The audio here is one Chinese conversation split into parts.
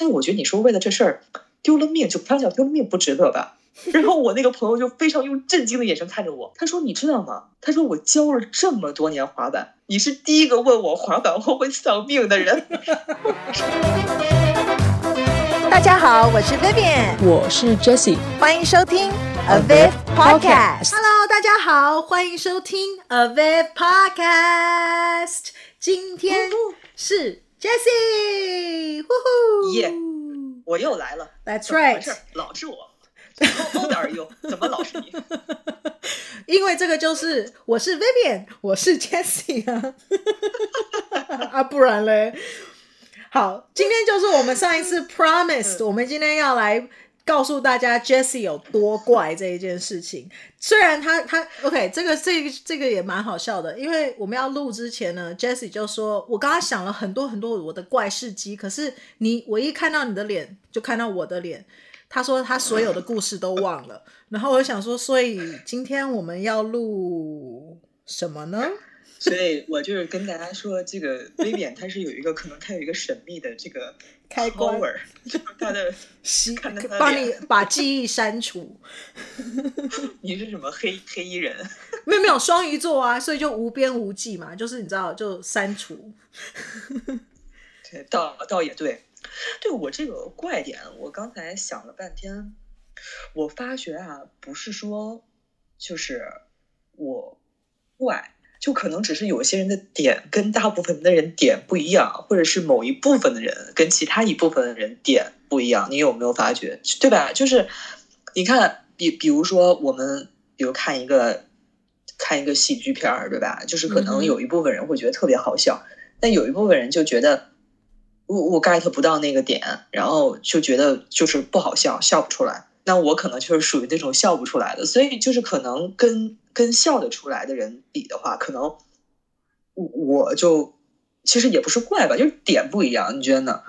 但我觉得你说为了这事儿丢了命，就开玩笑丢了命不值得吧？然后我那个朋友就非常用震惊的眼神看着我，他说：“你知道吗？他说我教了这么多年滑板，你是第一个问我滑板会不会丧命的人。”大家好，我是 Vivian，我是 Jessie，欢迎收听 Aviv Podcast。Hello，大家好，欢迎收听 Aviv Podcast。今天是 Jessie，呼呼，耶，我又来了。That's right，老是我。How old are you？怎么老是你？因为这个就是我是 Vivian，我是 Jessie 啊，啊不然嘞？好，今天就是我们上一次 promised，我们今天要来告诉大家 Jessie 有多怪这一件事情。虽然他他 OK，这个这个这个也蛮好笑的，因为我们要录之前呢，Jessie 就说我刚刚想了很多很多我的怪事迹，可是你我一看到你的脸，就看到我的脸。他说他所有的故事都忘了，然后我就想说，所以今天我们要录什么呢？所以我就是跟大家说，这个 Vivian 他是有一个可能他有一个神秘的这个 开关，就是他的 吸，帮你把记忆删除。你是什么黑黑衣人？没有没有双鱼座啊，所以就无边无际嘛，就是你知道就删除。对，倒倒也对。对我这个怪点，我刚才想了半天，我发觉啊，不是说就是我怪，就可能只是有些人的点跟大部分的人点不一样，或者是某一部分的人跟其他一部分的人点不一样，你有没有发觉？对吧？就是你看，比比如说我们比如看一个看一个喜剧片儿，对吧？就是可能有一部分人会觉得特别好笑，嗯、但有一部分人就觉得。我我 get 不到那个点，然后就觉得就是不好笑，笑不出来。那我可能就是属于那种笑不出来的，所以就是可能跟跟笑得出来的人比的话，可能我我就其实也不是怪吧，就是点不一样，你觉得呢？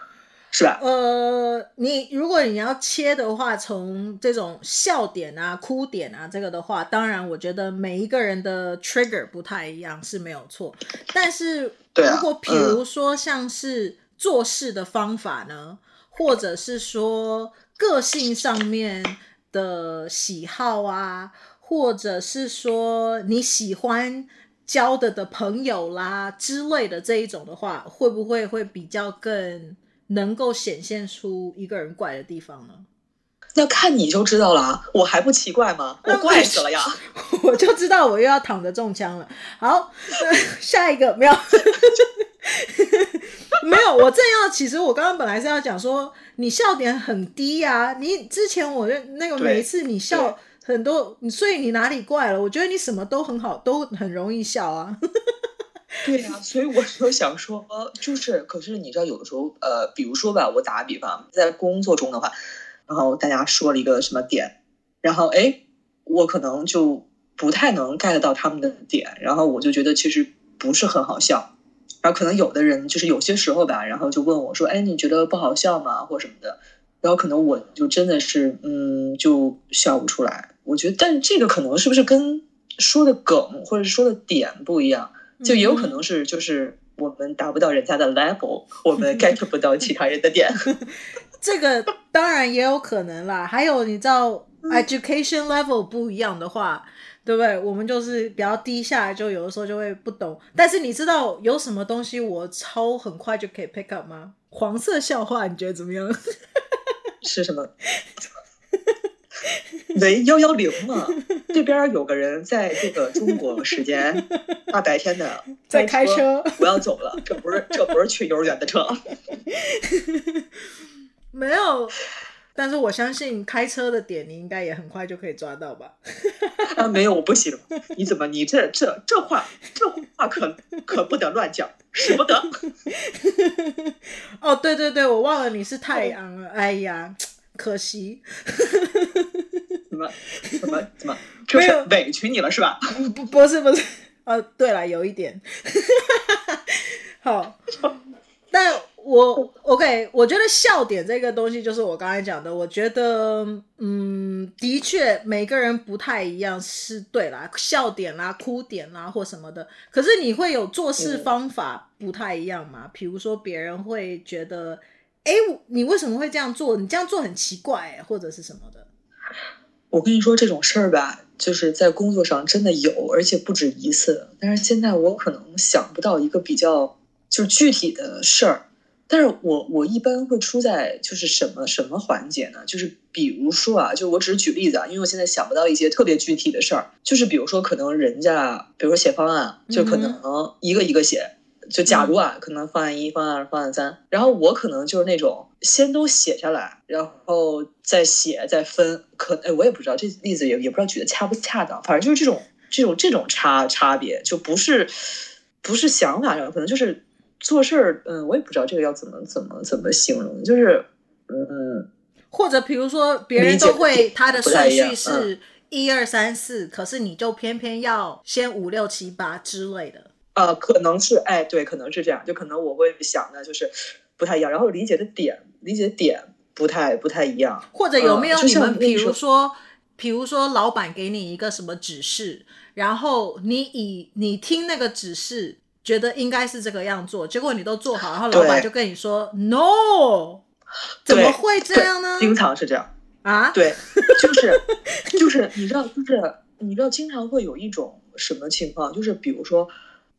是吧？呃，你如果你要切的话，从这种笑点啊、哭点啊这个的话，当然我觉得每一个人的 trigger 不太一样是没有错。但是如果比如说像是做事的方法呢，或者是说个性上面的喜好啊，或者是说你喜欢交的的朋友啦之类的这一种的话，会不会会比较更能够显现出一个人怪的地方呢？那看你就知道了，我还不奇怪吗？我怪死了呀！我就知道我又要躺着中枪了。好，下一个没有。没有，我正要。其实我刚刚本来是要讲说，你笑点很低啊。你之前我那个每一次你笑很多，所以你哪里怪了？我觉得你什么都很好，都很容易笑啊。对呀、啊，所以我就想说，就是，可是你知道，有的时候，呃，比如说吧，我打个比方，在工作中的话，然后大家说了一个什么点，然后哎，我可能就不太能 get 到他们的点，然后我就觉得其实不是很好笑。然后可能有的人就是有些时候吧，然后就问我说：“哎，你觉得不好笑吗？或什么的？”然后可能我就真的是，嗯，就笑不出来。我觉得，但这个可能是不是跟说的梗或者说的点不一样？就也有可能是，就是我们达不到人家的 level，我们 get 不到其他人的点。这个当然也有可能啦。还有，你知道 education level 不一样的话。对不对？我们就是比较低下来，就有的时候就会不懂。但是你知道有什么东西我超很快就可以 pick up 吗？黄色笑话，你觉得怎么样？是什么？喂，幺幺零嘛？这边有个人在这个中国时间大白天的 在开车，我要走了。这不是这不是去幼儿园的车。没有。但是我相信开车的点你应该也很快就可以抓到吧？啊，没有，我不行。你怎么？你这这这话这话可可不得乱讲，使不得。哦，对对对，我忘了你是太阳了。哎呀，可惜。怎么怎么怎么？没有委屈你了是吧？不不是不是。哦，对了，有一点。好，但。我 OK，我觉得笑点这个东西就是我刚才讲的。我觉得，嗯，的确每个人不太一样，是对啦，笑点啦、哭点啦或什么的。可是你会有做事方法不太一样吗？比如说别人会觉得哎，你为什么会这样做？你这样做很奇怪，哎，或者是什么的？我跟你说这种事儿吧，就是在工作上真的有，而且不止一次。但是现在我可能想不到一个比较就是具体的事儿。但是我我一般会出在就是什么什么环节呢？就是比如说啊，就我只是举例子啊，因为我现在想不到一些特别具体的事儿。就是比如说，可能人家比如说写方案，就可能一个一个写。就假如啊，可能方案一、方案二、方案三，然后我可能就是那种先都写下来，然后再写再分。可哎，我也不知道这例子也也不知道举的恰不恰当，反正就是这种这种这种差差别，就不是不是想法上，可能就是。做事儿，嗯，我也不知道这个要怎么怎么怎么形容，就是，嗯，或者比如说别人都会他的顺序是一二三四，可是你就偏偏要先五六七八之类的。呃，可能是，哎，对，可能是这样，就可能我会想的就是不太一样，然后理解的点理解的点不太不太一样。或者有没有你们，比如说，比如说老板给你一个什么指示，然后你以你听那个指示。觉得应该是这个样做，结果你都做好，然后老板就跟你说 “no”，怎么会这样呢？经常是这样啊？对，就是就是你知道，就是你知道，经常会有一种什么情况，就是比如说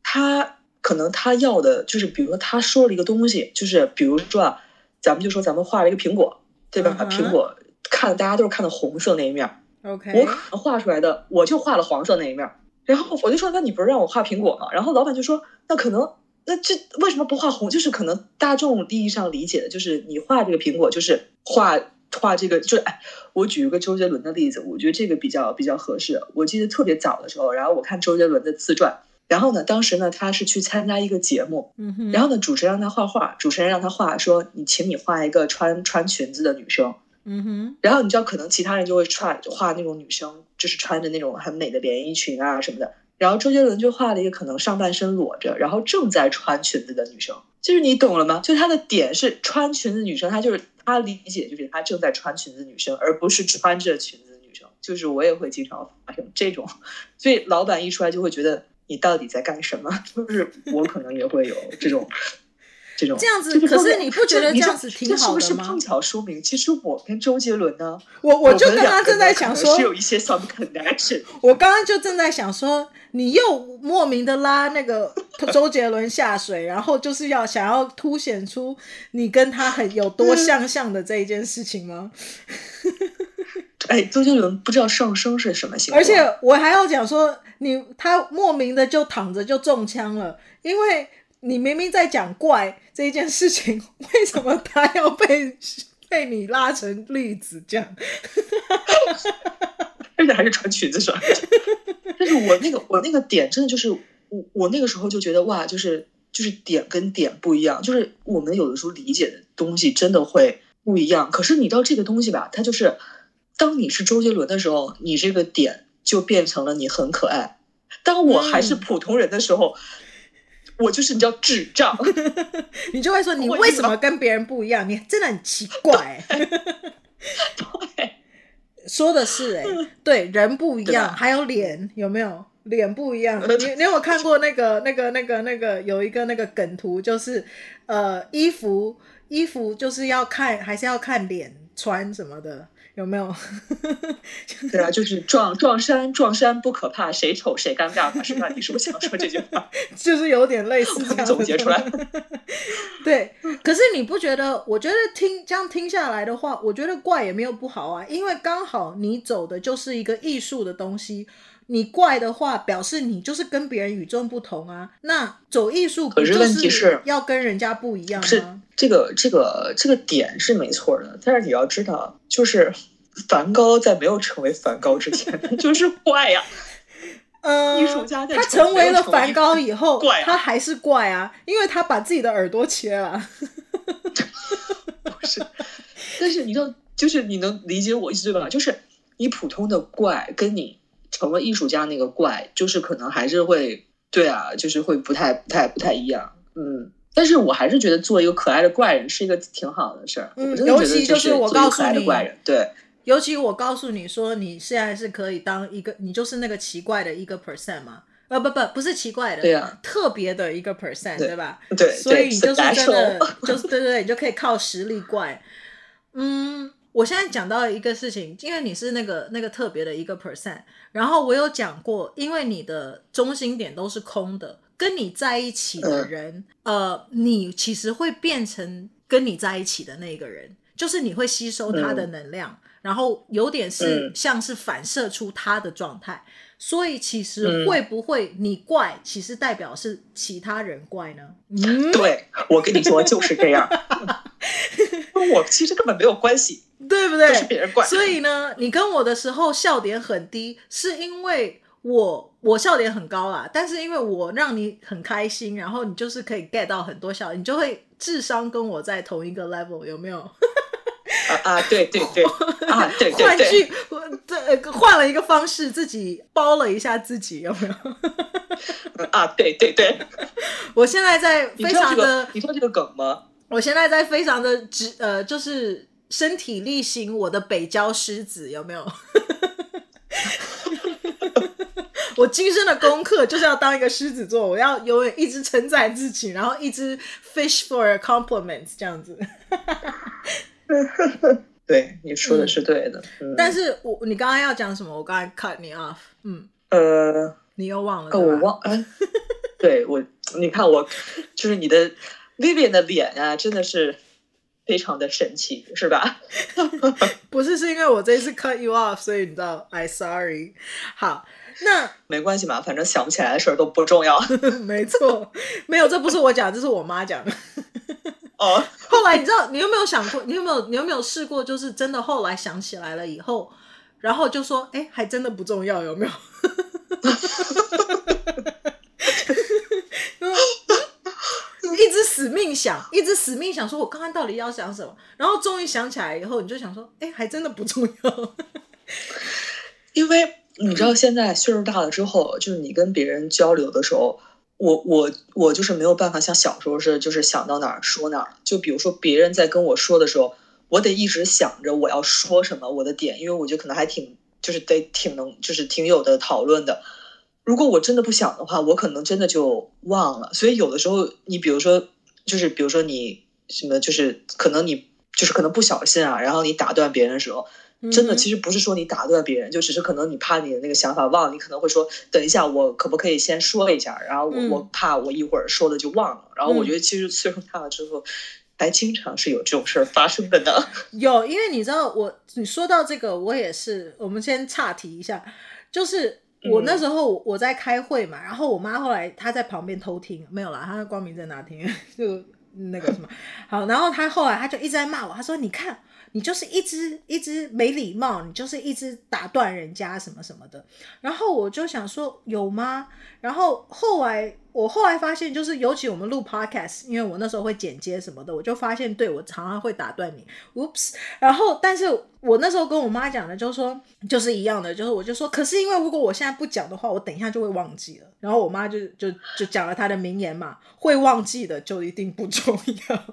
他可能他要的就是，比如说他说了一个东西，就是比如说啊，咱们就说咱们画了一个苹果，对吧？Uh -huh. 苹果看大家都是看的红色那一面，OK，我可能画出来的我就画了黄色那一面。然后我就说，那你不是让我画苹果吗？然后老板就说，那可能，那这为什么不画红？就是可能大众意义上理解的，就是你画这个苹果，就是画画这个，就是哎，我举一个周杰伦的例子，我觉得这个比较比较合适。我记得特别早的时候，然后我看周杰伦的自传，然后呢，当时呢他是去参加一个节目，然后呢主持人让他画画，主持人让他画，说你请你画一个穿穿裙子的女生。嗯哼，然后你知道，可能其他人就会画画那种女生，就是穿着那种很美的连衣裙啊什么的。然后周杰伦就画了一个可能上半身裸着，然后正在穿裙子的女生。就是你懂了吗？就他的点是穿裙子女生，他就是他理解就是他正在穿裙子女生，而不是穿着裙子女生。就是我也会经常发生这种，所以老板一出来就会觉得你到底在干什么？就是我可能也会有这种。这，这样子，可是你不觉得这样子挺好的吗？这是不是碰巧说明，其实我跟周杰伦呢，我我就跟他正在想说，是有一些 some connection。我刚刚就正在想说，你又莫名的拉那个 周杰伦下水，然后就是要想要凸显出你跟他很有多相像的这一件事情吗？哎，周杰伦不知道上升是什么星座，而且我还要讲说，你他莫名的就躺着就中枪了，因为。你明明在讲怪这一件事情，为什么他要被 被你拉成例子这样？而且还是穿裙子穿。但是我那个 我那个点真的就是我我那个时候就觉得哇，就是就是点跟点不一样，就是我们有的时候理解的东西真的会不一样。可是你知道这个东西吧，它就是当你是周杰伦的时候，你这个点就变成了你很可爱；当我还是普通人的时候。嗯我就是你叫智障，你就会说你为什么跟别人不一样？你真的很奇怪。对，说的是哎，对，人不一样，还有脸有没有？脸不一样。你你有看过那个那个那个那个有一个那个梗图，就是呃衣服衣服就是要看还是要看脸穿什么的。有没有？对啊，就是撞撞衫，撞衫不可怕，谁丑谁尴尬嘛，是吧？你是不是想说这句话？就是有点类似这样总结出来。对，可是你不觉得？我觉得听这样听下来的话，我觉得怪也没有不好啊，因为刚好你走的就是一个艺术的东西。你怪的话，表示你就是跟别人与众不同啊。那走艺术，可是问题是要跟人家不一样吗？是这个这个这个点是没错的，但是你要知道，就是梵高在没有成为梵高之前，他 就是怪呀、啊。嗯，艺术家在他成为了梵高以后，怪、啊，他还是怪啊，因为他把自己的耳朵切了。不是，但是你知道，就是你能理解我意思对吧？就是你普通的怪跟你。成了艺术家那个怪，就是可能还是会对啊，就是会不太、不太、不太一样。嗯，但是我还是觉得做一个可爱的怪人是一个挺好的事儿。嗯，尤其就是我告诉你，怪人对，尤其我告诉你说，你现在是可以当一个，你就是那个奇怪的一个 percent 嘛。呃，不不，不是奇怪的，对啊，特别的一个 percent，对，对吧？对，所以你就是真的，就是对对对，你就可以靠实力怪。嗯，我现在讲到一个事情，因为你是那个那个特别的一个 percent，然后我有讲过，因为你的中心点都是空的，跟你在一起的人，嗯、呃，你其实会变成跟你在一起的那个人，就是你会吸收他的能量，嗯、然后有点是像是反射出他的状态。所以其实会不会你怪，嗯、其实代表是其他人怪呢？嗯，对，我跟你说就是这样，跟我其实根本没有关系，对不对？都是别人怪。所以呢，你跟我的时候笑点很低，是因为我我笑点很高啊，但是因为我让你很开心，然后你就是可以 get 到很多笑，你就会智商跟我在同一个 level，有没有？啊啊，对对对，啊对对对，换句，对，换了一个方式，自己包了一下自己，有没有？啊，对对对，我现在在非常的，你知道这个梗吗？我现在在非常的直，呃，就是身体力行我的北郊狮子，有没有？我今生的功课就是要当一个狮子座，我要永远一直称赞自己，然后一直 fish for compliments 这样子。对，你说的是对的，但是我你刚刚要讲什么？我刚才 cut 你 off，嗯，呃，你又忘了？哦，我忘，哎，对我，你看我，就是你的 Vivian 的脸啊，真的是非常的神奇，是吧？不是，是因为我这一次 cut you off，所以你知道，I sorry。好，那 没关系嘛，反正想不起来的事儿都不重要。没错，没有，这不是我讲，这是我妈讲的。哦，后来你知道，你有没有想过，你有没有，你有没有试过，就是真的后来想起来了以后，然后就说，哎，还真的不重要，有没有？一直死命想，一直死命想，说我刚刚到底要想什么？然后终于想起来以后，你就想说，哎，还真的不重要。因为你知道，现在岁数大了之后，就是你跟别人交流的时候。我我我就是没有办法像小时候似的，就是想到哪儿说哪儿。就比如说别人在跟我说的时候，我得一直想着我要说什么，我的点，因为我觉得可能还挺，就是得挺能，就是挺有的讨论的。如果我真的不想的话，我可能真的就忘了。所以有的时候，你比如说，就是比如说你什么，就是可能你就是可能不小心啊，然后你打断别人的时候。真的，其实不是说你打断别人，就只是可能你怕你的那个想法忘了，你可能会说，等一下，我可不可以先说一下？然后我、嗯、我怕我一会儿说了就忘了。然后我觉得其实岁数大了之后，还经常是有这种事儿发生的呢。有，因为你知道我，你说到这个，我也是。我们先岔题一下，就是我那时候我在开会嘛，嗯、然后我妈后来她在旁边偷听，没有啦，她光明正大听，就那个什么，好，然后他后来他就一直在骂我，他说：“你看。”你就是一直一直没礼貌，你就是一直打断人家什么什么的。然后我就想说，有吗？然后后来我后来发现，就是尤其我们录 podcast，因为我那时候会剪接什么的，我就发现，对，我常常会打断你，Oops。然后但是我那时候跟我妈讲的，就是说就是一样的，就是我就说，可是因为如果我现在不讲的话，我等一下就会忘记了。然后我妈就就就讲了她的名言嘛，会忘记的就一定不重要。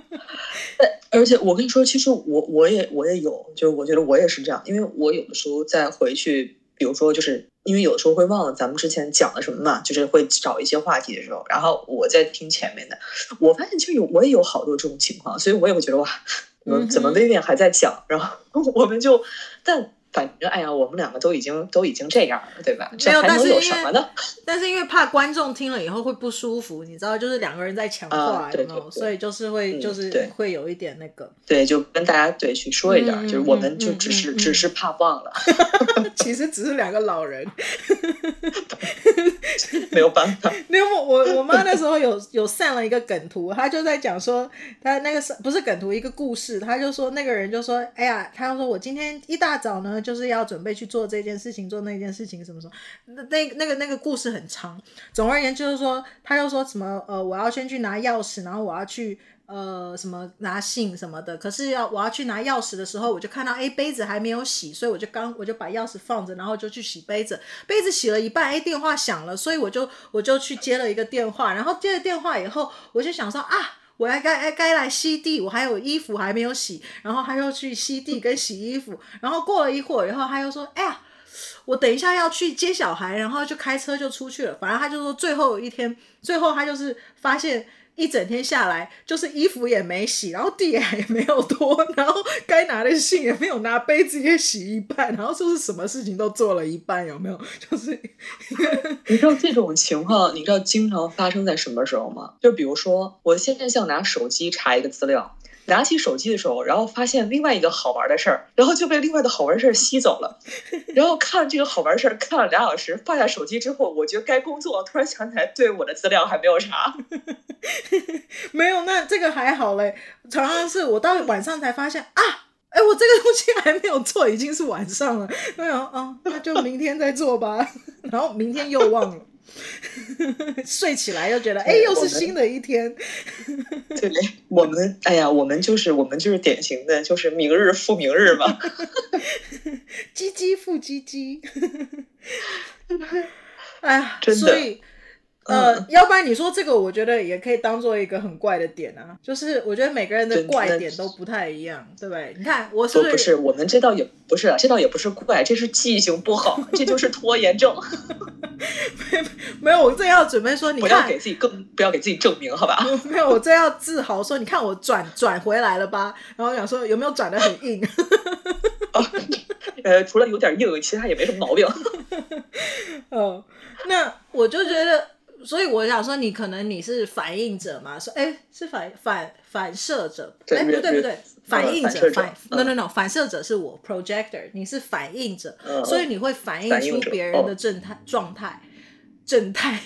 而且我跟你说，其实我我也我也有，就是我觉得我也是这样，因为我有的时候再回去，比如说就是因为有的时候会忘了咱们之前讲了什么嘛，就是会找一些话题的时候，然后我在听前面的，我发现其实有我也有好多这种情况，所以我也会觉得哇，怎么怎么薇薇还在讲，然后我们就但。反正哎呀，我们两个都已经都已经这样了，对吧？没有，这还能有什么呢？但是因为怕观众听了以后会不舒服，你知道，就是两个人在讲话，啊、对，对，对，所以就是会、嗯、就是会有一点那个。对，就跟大家对去说一点，嗯、就是我们就只是、嗯、只是怕忘了 其实只是两个老人，没有办法。因为我我妈那时候有有散了一个梗图，她就在讲说，她那个是不是梗图一个故事，她就说那个人就说，哎呀，她说我今天一大早呢。就是要准备去做这件事情，做那件事情，什么什么，那那个那个故事很长。总而言之，就是说，他又说什么呃，我要先去拿钥匙，然后我要去呃什么拿信什么的。可是要我要去拿钥匙的时候，我就看到诶杯子还没有洗，所以我就刚我就把钥匙放着，然后就去洗杯子。杯子洗了一半，诶电话响了，所以我就我就去接了一个电话。然后接了电话以后，我就想说啊。我要该该来吸地，我还有衣服还没有洗，然后他又去吸地跟洗衣服，然后过了一会儿然后，他又说：“哎呀，我等一下要去接小孩，然后就开车就出去了。反正他就说最后一天，最后他就是发现。一整天下来，就是衣服也没洗，然后地也没有拖，然后该拿的信也没有拿，杯子也洗一半，然后就是什么事情都做了一半，有没有？就是 你知道这种情况，你知道经常发生在什么时候吗？就比如说，我现在想拿手机查一个资料。拿起手机的时候，然后发现另外一个好玩的事儿，然后就被另外的好玩事儿吸走了。然后看这个好玩事儿看了俩小时，放下手机之后，我觉得该工作，突然想起来，对我的资料还没有查。没有，那这个还好嘞。常常是我到晚上才发现啊，哎，我这个东西还没有做，已经是晚上了。没有啊，那就明天再做吧。然后明天又忘了。睡起来又觉得，哎，又是新的一天。对，我们，哎呀，我们就是我们就是典型的，就是明日复明日嘛。唧唧复唧唧。哎呀，真的。所以呃，嗯、要不然你说这个，我觉得也可以当做一个很怪的点啊。就是我觉得每个人的怪点都不太一样，对不对？你看我是不是？不是，我们这倒也不是，这倒也不是怪，这是记性不好，这就是拖延症。没 没有，我正要准备说，你看，不要给自己更不要给自己证明，好吧？没有，我正要自豪说，你看我转转回来了吧？然后想说有没有转的很硬？哦，呃，除了有点硬，其他也没什么毛病。哦，那我就觉得。所以我想说，你可能你是反应者嘛？说，哎，是反反反射者？哎，不对不对，反应者反 no no no，反射者是我 projector，你是反应者，所以你会反映出别人的正态状态，正态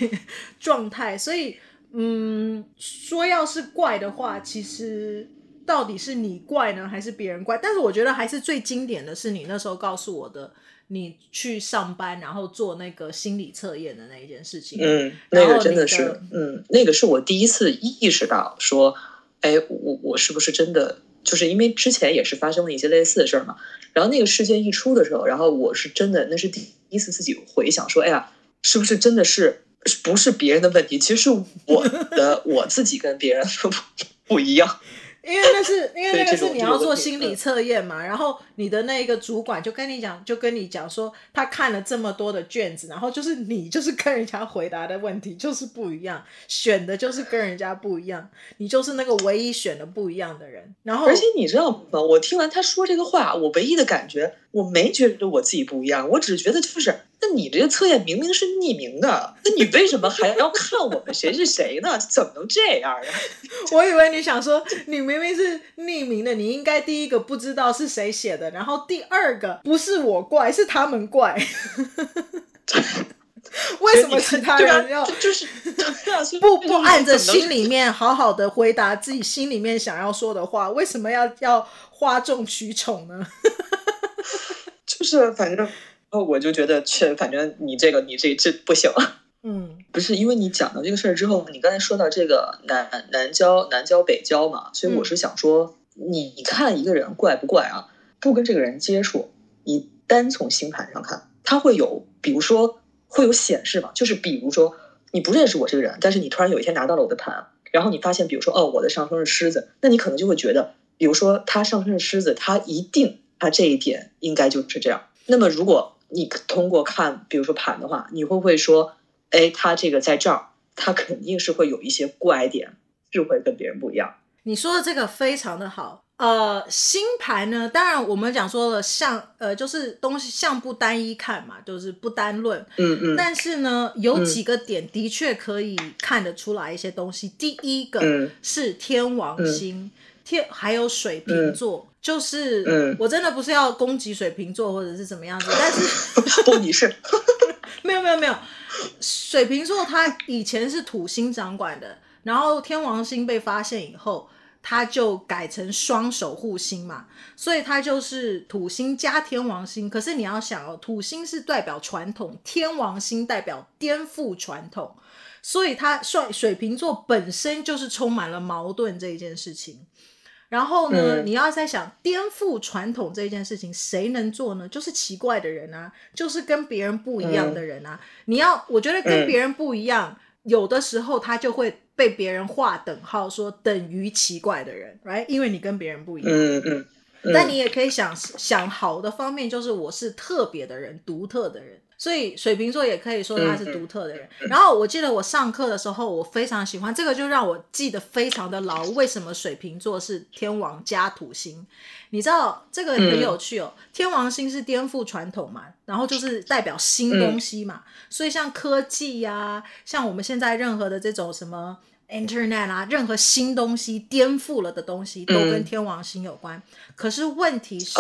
状态。所以，嗯，说要是怪的话，其实到底是你怪呢，还是别人怪？但是我觉得还是最经典的是你那时候告诉我的。你去上班，然后做那个心理测验的那一件事情，嗯，那个真的是，嗯，那个是我第一次意识到说，哎，我我是不是真的？就是因为之前也是发生了一些类似的事儿嘛。然后那个事件一出的时候，然后我是真的，那是第一次自己回想说，哎呀，是不是真的是不是别人的问题？其实是我的我自己跟别人不不一样。因为那是因为那个是你要做心理测验嘛，然后你的那个主管就跟你讲，就跟你讲说，他看了这么多的卷子，然后就是你就是跟人家回答的问题就是不一样，选的就是跟人家不一样，你就是那个唯一选的不一样的人。然后，而且你知道吗？我听完他说这个话，我唯一的感觉，我没觉得我自己不一样，我只觉得就是。那你这个测验明明是匿名的，那你为什么还要看我们谁是谁呢？怎么能这样啊？我以为你想说，你明明是匿名的，你应该第一个不知道是谁写的，然后第二个不是我怪，是他们怪。为什么其他人要就是 不不按着心里面好好的回答自己心里面想要说的话？为什么要要哗众取宠呢？就是反正。我就觉得，去，反正你这个，你这这不行。嗯，不是，因为你讲到这个事儿之后，你刚才说到这个南南交南交北交嘛，所以我是想说，嗯、你看一个人怪不怪啊？不跟这个人接触，你单从星盘上看，他会有，比如说会有显示嘛，就是比如说你不认识我这个人，但是你突然有一天拿到了我的盘，然后你发现，比如说哦，我的上升是狮子，那你可能就会觉得，比如说他上升是狮子，他一定他这一点应该就是这样。那么如果你通过看，比如说盘的话，你会不会说，哎，他这个在这儿，他肯定是会有一些怪点，是会跟别人不一样。你说的这个非常的好。呃，星盘呢，当然我们讲说了，像呃，就是东西像不单一看嘛，就是不单论。嗯嗯。但是呢，有几个点的确可以看得出来一些东西。嗯、第一个是天王星，嗯、天还有水瓶座。嗯就是，嗯，我真的不是要攻击水瓶座或者是怎么样子，但是 不，你是 没有没有没有，水瓶座他以前是土星掌管的，然后天王星被发现以后，他就改成双守护星嘛，所以他就是土星加天王星。可是你要想哦，土星是代表传统，天王星代表颠覆传统，所以他水水瓶座本身就是充满了矛盾这一件事情。然后呢，嗯、你要在想颠覆传统这件事情，谁能做呢？就是奇怪的人啊，就是跟别人不一样的人啊。嗯、你要，我觉得跟别人不一样，嗯、有的时候他就会被别人划等号，说等于奇怪的人，right？因为你跟别人不一样。嗯嗯。但你也可以想想好的方面，就是我是特别的人，独特的人。所以水瓶座也可以说他是独特的人。然后我记得我上课的时候，我非常喜欢这个，就让我记得非常的牢。为什么水瓶座是天王加土星？你知道这个很有趣哦。天王星是颠覆传统嘛，然后就是代表新东西嘛。所以像科技呀，像我们现在任何的这种什么 Internet 啊，任何新东西颠覆了的东西，都跟天王星有关。可是问题是，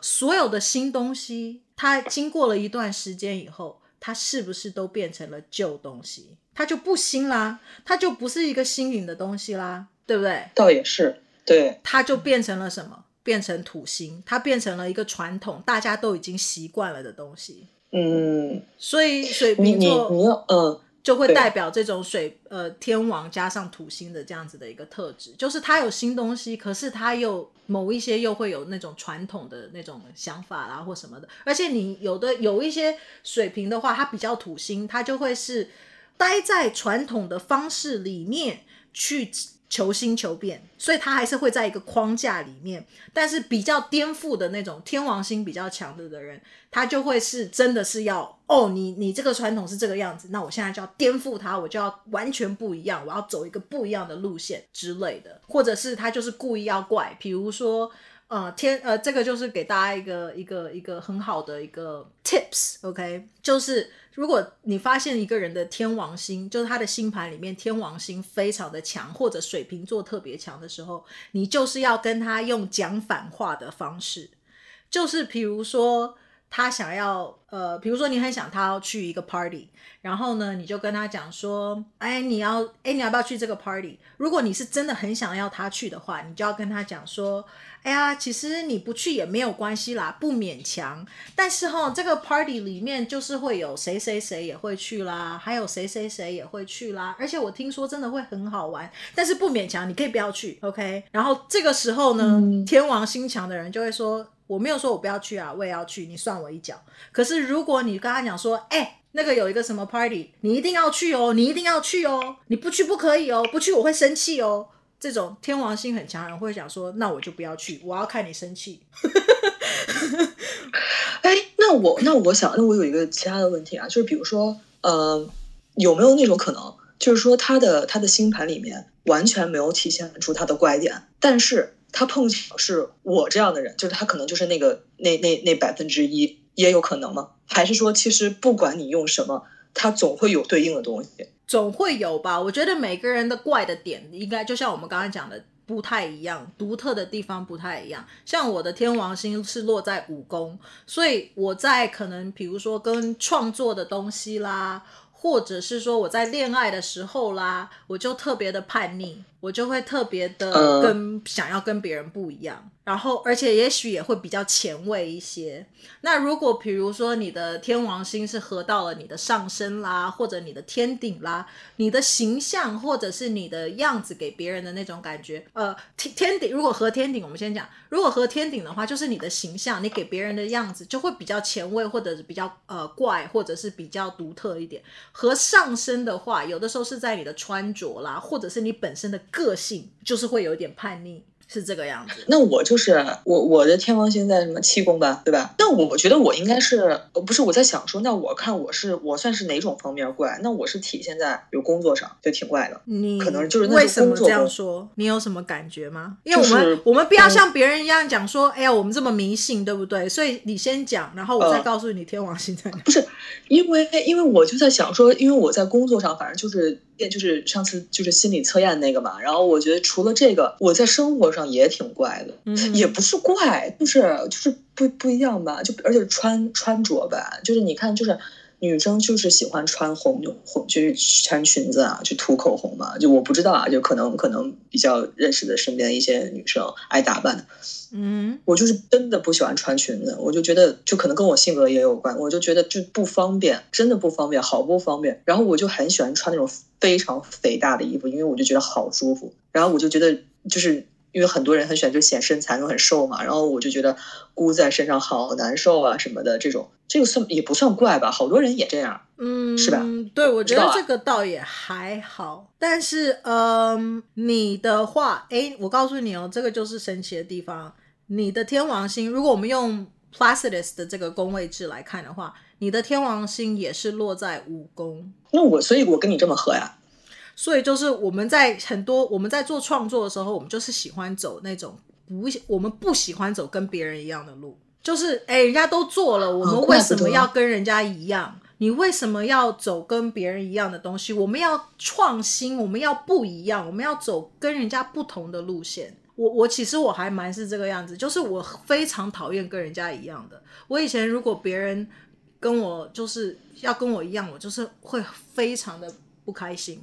所有的新东西。它经过了一段时间以后，它是不是都变成了旧东西？它就不新啦，它就不是一个新颖的东西啦，对不对？倒也是，对。它就变成了什么？变成土星，它变成了一个传统，大家都已经习惯了的东西。嗯，所以水瓶座，你你要嗯。就会代表这种水呃天王加上土星的这样子的一个特质，就是他有新东西，可是他又某一些又会有那种传统的那种想法啦或什么的，而且你有的有一些水瓶的话，他比较土星，他就会是待在传统的方式里面去。求新求变，所以他还是会在一个框架里面。但是比较颠覆的那种天王星比较强的的人，他就会是真的是要哦，你你这个传统是这个样子，那我现在就要颠覆它，我就要完全不一样，我要走一个不一样的路线之类的，或者是他就是故意要怪，比如说。呃，天，呃，这个就是给大家一个一个一个很好的一个 tips，OK，就是如果你发现一个人的天王星，就是他的星盘里面天王星非常的强，或者水瓶座特别强的时候，你就是要跟他用讲反话的方式，就是比如说他想要，呃，比如说你很想他要去一个 party，然后呢，你就跟他讲说，哎，你要，哎，你要不要去这个 party？如果你是真的很想要他去的话，你就要跟他讲说。哎呀，其实你不去也没有关系啦，不勉强。但是哈，这个 party 里面就是会有谁谁谁也会去啦，还有谁谁谁也会去啦。而且我听说真的会很好玩，但是不勉强，你可以不要去，OK？然后这个时候呢，嗯、天王星强的人就会说：“我没有说我不要去啊，我也要去，你算我一脚。”可是如果你跟他讲说：“哎，那个有一个什么 party，你一定要去哦，你一定要去哦，你不去不可以哦，不去我会生气哦。”这种天王星很强的人会想说，那我就不要去，我要看你生气。哎，那我那我想，那我有一个其他的问题啊，就是比如说，呃，有没有那种可能，就是说他的他的星盘里面完全没有体现出他的怪点，但是他碰巧是我这样的人，就是他可能就是那个那那那百分之一，也有可能吗？还是说，其实不管你用什么，他总会有对应的东西？总会有吧，我觉得每个人的怪的点应该就像我们刚才讲的不太一样，独特的地方不太一样。像我的天王星是落在五宫，所以我在可能比如说跟创作的东西啦，或者是说我在恋爱的时候啦，我就特别的叛逆，我就会特别的跟想要跟别人不一样。然后，而且也许也会比较前卫一些。那如果比如说你的天王星是合到了你的上升啦，或者你的天顶啦，你的形象或者是你的样子给别人的那种感觉，呃，天天顶如果合天顶，我们先讲，如果合天顶的话，就是你的形象，你给别人的样子就会比较前卫，或者是比较呃怪，或者是比较独特一点。合上升的话，有的时候是在你的穿着啦，或者是你本身的个性，就是会有点叛逆。是这个样子。那我就是我，我的天王星在什么七宫吧，对吧？那我觉得我应该是，不是我在想说，那我看我是我算是哪种方面怪？那我是体现在有工作上就挺怪的。你可能就是为什么这样说？你有什么感觉吗？因为我们、就是、我们不要像别人一样讲说，哎呀，我们这么迷信，对不对？所以你先讲，然后我再告诉你天王星在哪。呃、不是，因为因为我就在想说，因为我在工作上，反正就是。就是上次就是心理测验那个嘛，然后我觉得除了这个，我在生活上也挺怪的，嗯、也不是怪，就是就是不不一样吧，就而且穿穿着吧，就是你看，就是女生就是喜欢穿红红，就是穿裙子啊，就涂口红嘛，就我不知道啊，就可能可能比较认识的身边的一些女生爱打扮。嗯，我就是真的不喜欢穿裙子，我就觉得就可能跟我性格也有关，我就觉得就不方便，真的不方便，好不方便。然后我就很喜欢穿那种非常肥大的衣服，因为我就觉得好舒服。然后我就觉得就是因为很多人很喜欢就显身材，又很瘦嘛，然后我就觉得箍在身上好难受啊什么的。这种这个算也不算怪吧？好多人也这样，嗯，是吧？对，我觉得这个倒也还好。但是，嗯，你的话，哎，我告诉你哦，这个就是神奇的地方。你的天王星，如果我们用 Placidus 的这个宫位制来看的话，你的天王星也是落在五宫。那我，所以我跟你这么合呀。所以就是我们在很多我们在做创作的时候，我们就是喜欢走那种不，我们不喜欢走跟别人一样的路。就是哎，人家都做了，我们为什么要跟人家一样？你为什么要走跟别人一样的东西？我们要创新，我们要不一样，我们要走跟人家不同的路线。我我其实我还蛮是这个样子，就是我非常讨厌跟人家一样的。我以前如果别人跟我就是要跟我一样，我就是会非常的不开心。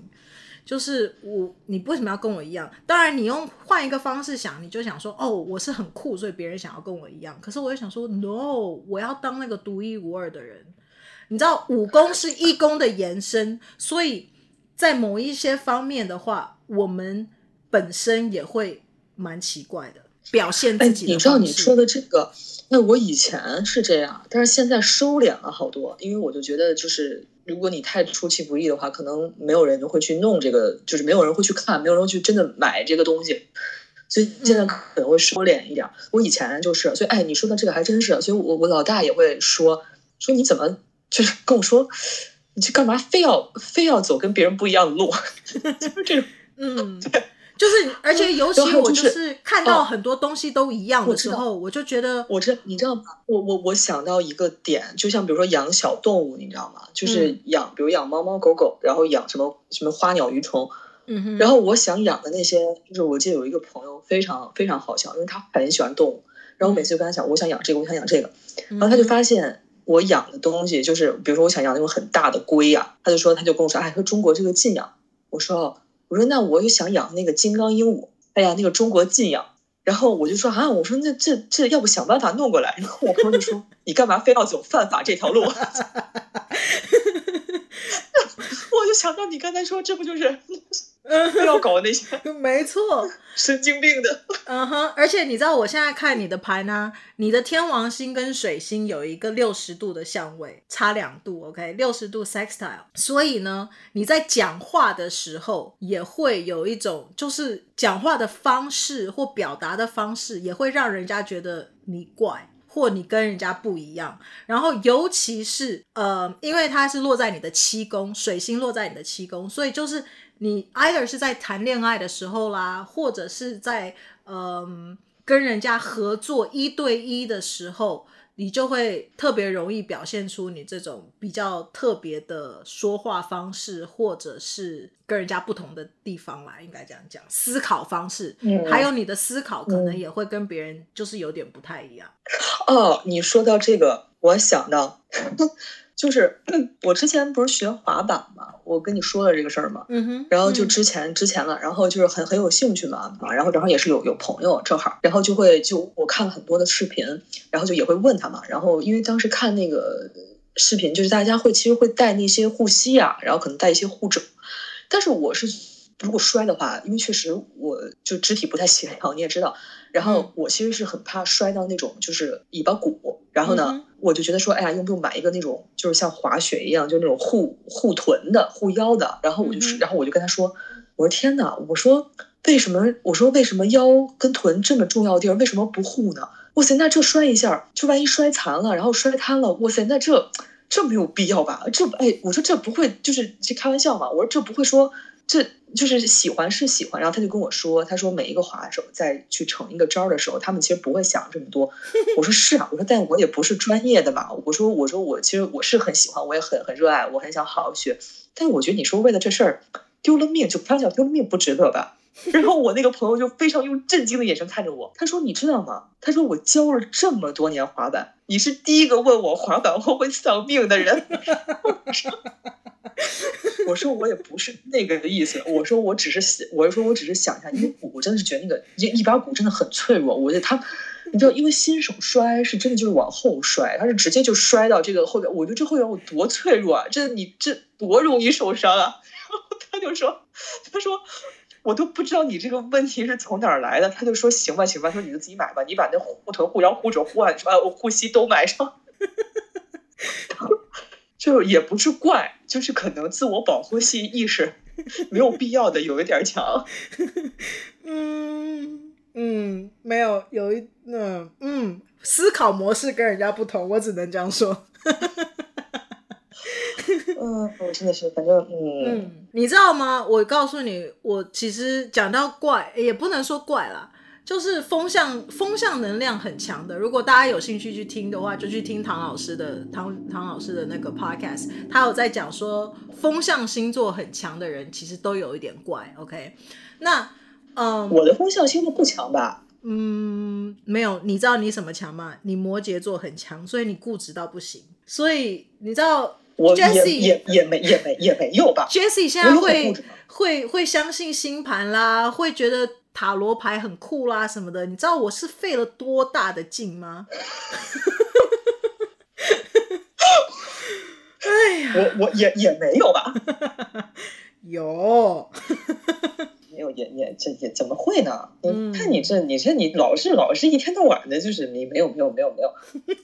就是我，你为什么要跟我一样？当然，你用换一个方式想，你就想说，哦，我是很酷，所以别人想要跟我一样。可是我又想说，no，我要当那个独一无二的人。你知道，武功是一宫的延伸，所以在某一些方面的话，我们本身也会蛮奇怪的表现自己。你知道你说的这个，那我以前是这样，但是现在收敛了好多，因为我就觉得就是。如果你太出其不意的话，可能没有人会去弄这个，就是没有人会去看，没有人会去真的买这个东西，所以现在可能会收敛一点。嗯、我以前就是，所以哎，你说的这个还真是，所以我我老大也会说说你怎么就是跟我说，你去干嘛非要非要走跟别人不一样的路，就是这种，嗯，对。就是，而且尤其我就是看到很多东西都一样的时候，我，就觉得，我这你知道吗？我我我想到一个点，就像比如说养小动物，你知道吗？就是养，比如养猫猫狗狗，然后养什么什么花鸟鱼虫，嗯哼。然后我想养的那些，就是我记得有一个朋友非常非常好笑，因为他很喜欢动物，然后我每次就跟他讲，我想养这个，我想养这个，然后他就发现我养的东西就是，比如说我想养那种很大的龟呀，他就说他就跟我说，哎，说中国这个禁养，我说。我说那我又想养那个金刚鹦鹉，哎呀，那个中国禁养。然后我就说啊，我说那这这要不想办法弄过来。然后我朋友就说，你干嘛非要走犯法这条路？我就想到你刚才说，这不就是？不要搞那些，没错，神经病的。嗯哼，而且你知道，我现在看你的牌呢，你的天王星跟水星有一个六十度的相位，差两度，OK，六十度 sextile。所以呢，你在讲话的时候也会有一种，就是讲话的方式或表达的方式，也会让人家觉得你怪，或你跟人家不一样。然后，尤其是呃，因为它是落在你的七宫，水星落在你的七宫，所以就是。你 either 是在谈恋爱的时候啦，或者是在嗯、跟人家合作一对一的时候，你就会特别容易表现出你这种比较特别的说话方式，或者是跟人家不同的地方来，应该这样讲，思考方式，嗯，还有你的思考可能也会跟别人就是有点不太一样。哦，你说到这个，我想到。就是 我之前不是学滑板嘛，我跟你说了这个事儿嘛，嗯哼，然后就之前、嗯、之前了，然后就是很很有兴趣嘛，啊，然后正好也是有有朋友正好，然后就会就我看了很多的视频，然后就也会问他嘛，然后因为当时看那个视频，就是大家会其实会带那些护膝啊，然后可能带一些护肘，但是我是如果摔的话，因为确实我就肢体不太协调，你也知道。然后我其实是很怕摔到那种就是尾巴骨，然后呢，嗯、我就觉得说，哎呀，用不用买一个那种就是像滑雪一样，就那种护护臀的、护腰的？然后我就，嗯、然后我就跟他说，我说天哪，我说为什么？我说为什么腰跟臀这么重要的地儿，为什么不护呢？哇塞，那这摔一下，就万一摔残了，然后摔瘫了，哇塞，那这这没有必要吧？这哎，我说这不会就是去开玩笑嘛？我说这不会说。这就是喜欢是喜欢，然后他就跟我说，他说每一个滑手在去成一个招的时候，他们其实不会想这么多。我说是啊，我说但我也不是专业的嘛。我说我说我其实我是很喜欢，我也很很热爱，我很想好好学。但我觉得你说为了这事儿丢了命，就不要叫丢了命不值得吧？然后我那个朋友就非常用震惊的眼神看着我，他说你知道吗？他说我教了这么多年滑板，你是第一个问我滑板会不会丧命的人。我说我也不是那个意思，我说我只是想，我说我只是想一下，因为我真的是觉得那个一一把骨真的很脆弱，我觉得他，你知道，因为新手摔是真的就是往后摔，他是直接就摔到这个后边，我觉得这后边有多脆弱啊，这你这多容易受伤啊！然后他就说，他说我都不知道你这个问题是从哪儿来的，他就说行吧行吧，说你就自己买吧，你把那护臀、护腰、护肘、护腕什么护膝都买上。就也不是怪，就是可能自我保护性意识没有必要的有一点强。嗯嗯，没有，有一嗯嗯，思考模式跟人家不同，我只能这样说。嗯，我真的是，反正嗯，嗯，你知道吗？我告诉你，我其实讲到怪，也不能说怪啦，就是风向风向能量很强的。如果大家有兴趣去听的话，就去听唐老师的唐唐老师的那个 podcast，他有在讲说风向星座很强的人其实都有一点怪。OK，那嗯，我的风向星座不强吧？嗯，没有。你知道你什么强吗？你摩羯座很强，所以你固执到不行。所以你知道。我也 Jessie, 也也没也没也没有吧。Jessie 现在会会会相信星盘啦，会觉得塔罗牌很酷啦什么的。你知道我是费了多大的劲吗？哎呀，我我也也没有吧。有。没有也也这也怎么会呢？你看你这你这你老是老是一天到晚的，就是你没有没有没有没有，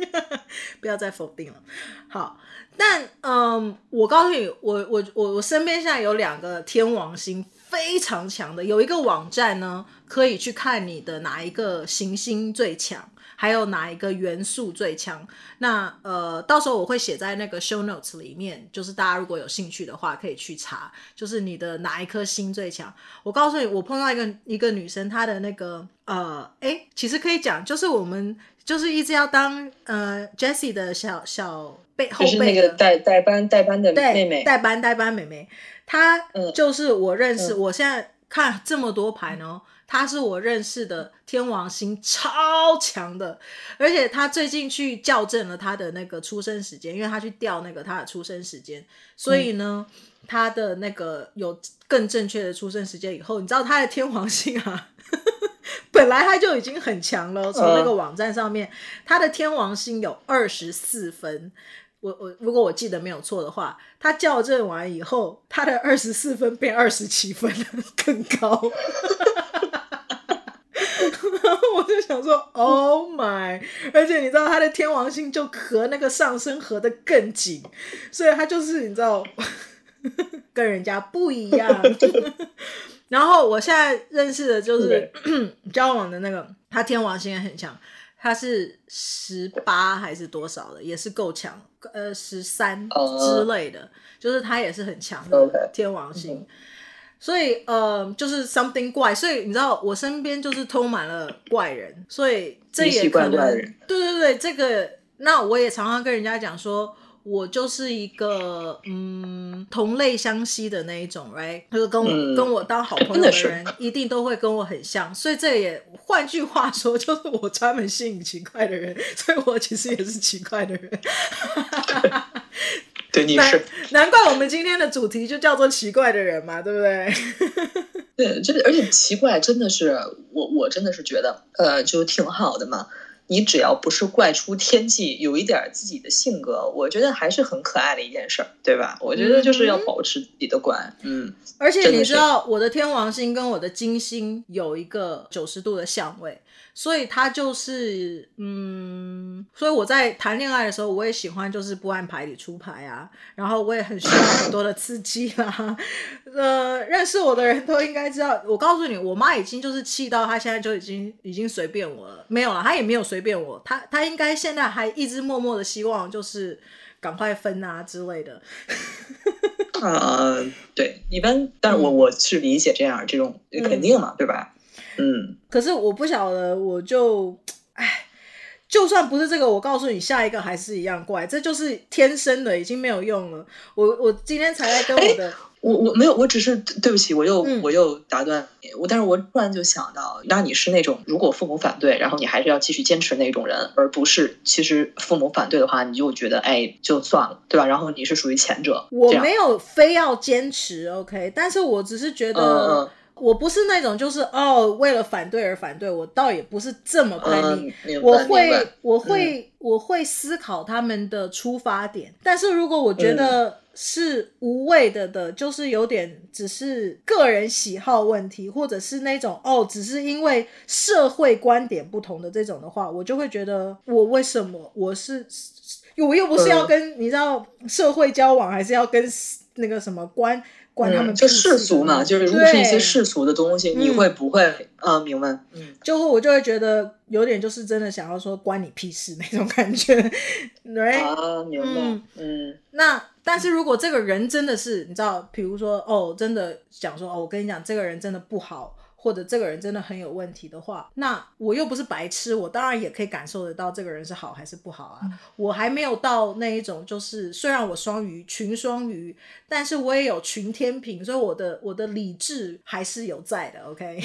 不要再否定了。好，但嗯，我告诉你，我我我我身边现在有两个天王星非常强的，有一个网站呢，可以去看你的哪一个行星最强。还有哪一个元素最强？那呃，到时候我会写在那个 show notes 里面，就是大家如果有兴趣的话，可以去查，就是你的哪一颗星最强。我告诉你，我碰到一个一个女生，她的那个呃，诶，其实可以讲，就是我们就是一直要当呃 Jessie 的小小背后背的那个代代班代班的妹妹，代班代班妹妹，她就是我认识，嗯、我现在看这么多牌呢。嗯他是我认识的天王星超强的，而且他最近去校正了他的那个出生时间，因为他去调那个他的出生时间，所以呢，嗯、他的那个有更正确的出生时间以后，你知道他的天王星啊，本来他就已经很强了，从那个网站上面，嗯、他的天王星有二十四分。我我如果我记得没有错的话，他校正完以后，他的二十四分变二十七分，更高。我就想说，Oh my！而且你知道他的天王星就和那个上升合的更紧，所以他就是你知道跟人家不一样。然后我现在认识的就是交往的那个，他天王星也很强。他是十八还是多少的，也是够强，呃，十三之类的，uh, 就是他也是很强的天王星，okay. 所以呃，就是 something 怪，所以你知道我身边就是充满了怪人，所以这也可能，对对对，这个那我也常常跟人家讲说。我就是一个嗯同类相吸的那一种，right？就是跟我、嗯、跟我当好朋友的人，一定都会跟我很像，所以这也换句话说，就是我专门吸引奇怪的人，所以我其实也是奇怪的人。对，你是难怪我们今天的主题就叫做奇怪的人嘛，对不对？对，真的，而且奇怪真的是我，我真的是觉得，呃，就挺好的嘛。你只要不是怪出天际，有一点自己的性格，我觉得还是很可爱的一件事儿，对吧？我觉得就是要保持自己的乖，嗯。嗯，而且你知道，我的天王星跟我的金星有一个九十度的相位。所以他就是，嗯，所以我在谈恋爱的时候，我也喜欢就是不按牌理出牌啊，然后我也很需要很多的刺激啦。呃，认识我的人都应该知道，我告诉你，我妈已经就是气到她现在就已经已经随便我了，没有了，她也没有随便我，她她应该现在还一直默默的希望就是赶快分啊之类的。啊、uh，对，一般，但是我我是理解这样这种肯定嘛，嗯、对吧？嗯，可是我不晓得，我就，哎，就算不是这个，我告诉你，下一个还是一样怪，这就是天生的，已经没有用了。我我今天才在跟我的，我我没有，我只是对不起，我又、嗯、我又打断你，我但是我突然就想到，那你是那种如果父母反对，然后你还是要继续坚持那种人，而不是其实父母反对的话，你就觉得哎就算了，对吧？然后你是属于前者，我没有非要坚持，OK，但是我只是觉得。嗯我不是那种就是哦，为了反对而反对，我倒也不是这么叛逆。嗯、我会，我会，嗯、我会思考他们的出发点。但是如果我觉得是无谓的的，嗯、就是有点只是个人喜好问题，或者是那种哦，只是因为社会观点不同的这种的话，我就会觉得我为什么我是我又不是要跟、嗯、你知道社会交往，还是要跟。那个什么关关他们、嗯、就世俗嘛，就是如果是一些世俗的东西，你会不会啊、嗯？明白？嗯，就会我就会觉得有点就是真的想要说关你屁事那种感觉，对啊，明白？嗯，嗯那但是如果这个人真的是你知道，比如说哦，真的讲说哦，我跟你讲，这个人真的不好。或者这个人真的很有问题的话，那我又不是白痴，我当然也可以感受得到这个人是好还是不好啊。嗯、我还没有到那一种，就是虽然我双鱼群双鱼，但是我也有群天平，所以我的我的理智还是有在的。OK，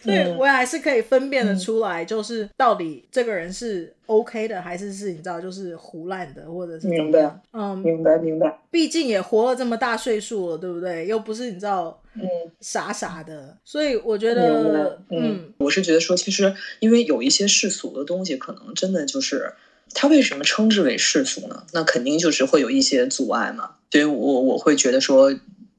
所以我还是可以分辨的出来，就是到底这个人是 OK 的，还是是你知道就是胡乱的，或者是怎么样？明白，嗯，明白明白。毕竟也活了这么大岁数了，对不对？又不是你知道。嗯，傻傻的，所以我觉得，嗯，嗯，我是觉得说，其实因为有一些世俗的东西，可能真的就是，它为什么称之为世俗呢？那肯定就是会有一些阻碍嘛。所以我我会觉得说，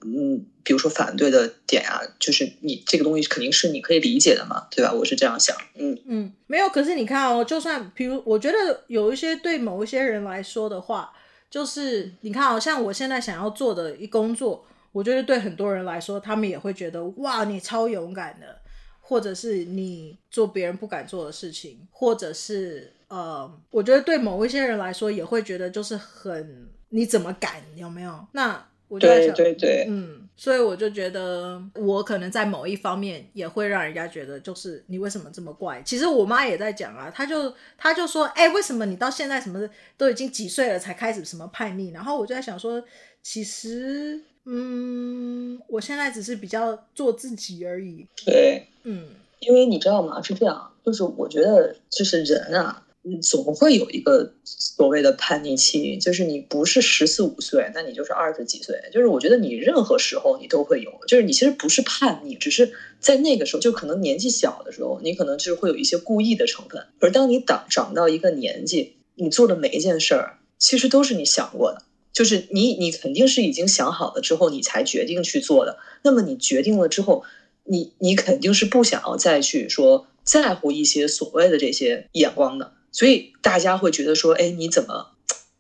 嗯，比如说反对的点啊，就是你这个东西肯定是你可以理解的嘛，对吧？我是这样想，嗯嗯，没有。可是你看哦，就算比如，我觉得有一些对某一些人来说的话，就是你看，好像我现在想要做的一工作。我觉得对很多人来说，他们也会觉得哇，你超勇敢的，或者是你做别人不敢做的事情，或者是呃，我觉得对某一些人来说，也会觉得就是很你怎么敢，有没有？那我就在想，对对对，嗯，所以我就觉得我可能在某一方面也会让人家觉得，就是你为什么这么怪？其实我妈也在讲啊，她就她就说，哎，为什么你到现在什么都已经几岁了才开始什么叛逆？然后我就在想说，其实。嗯，我现在只是比较做自己而已。对，嗯，因为你知道吗？是这样，就是我觉得，就是人啊，总会有一个所谓的叛逆期。就是你不是十四五岁，那你就是二十几岁。就是我觉得你任何时候你都会有，就是你其实不是叛逆，只是在那个时候，就可能年纪小的时候，你可能就是会有一些故意的成分。而当你长长到一个年纪，你做的每一件事儿，其实都是你想过的。就是你，你肯定是已经想好了之后，你才决定去做的。那么你决定了之后，你你肯定是不想要再去说在乎一些所谓的这些眼光的。所以大家会觉得说，哎，你怎么，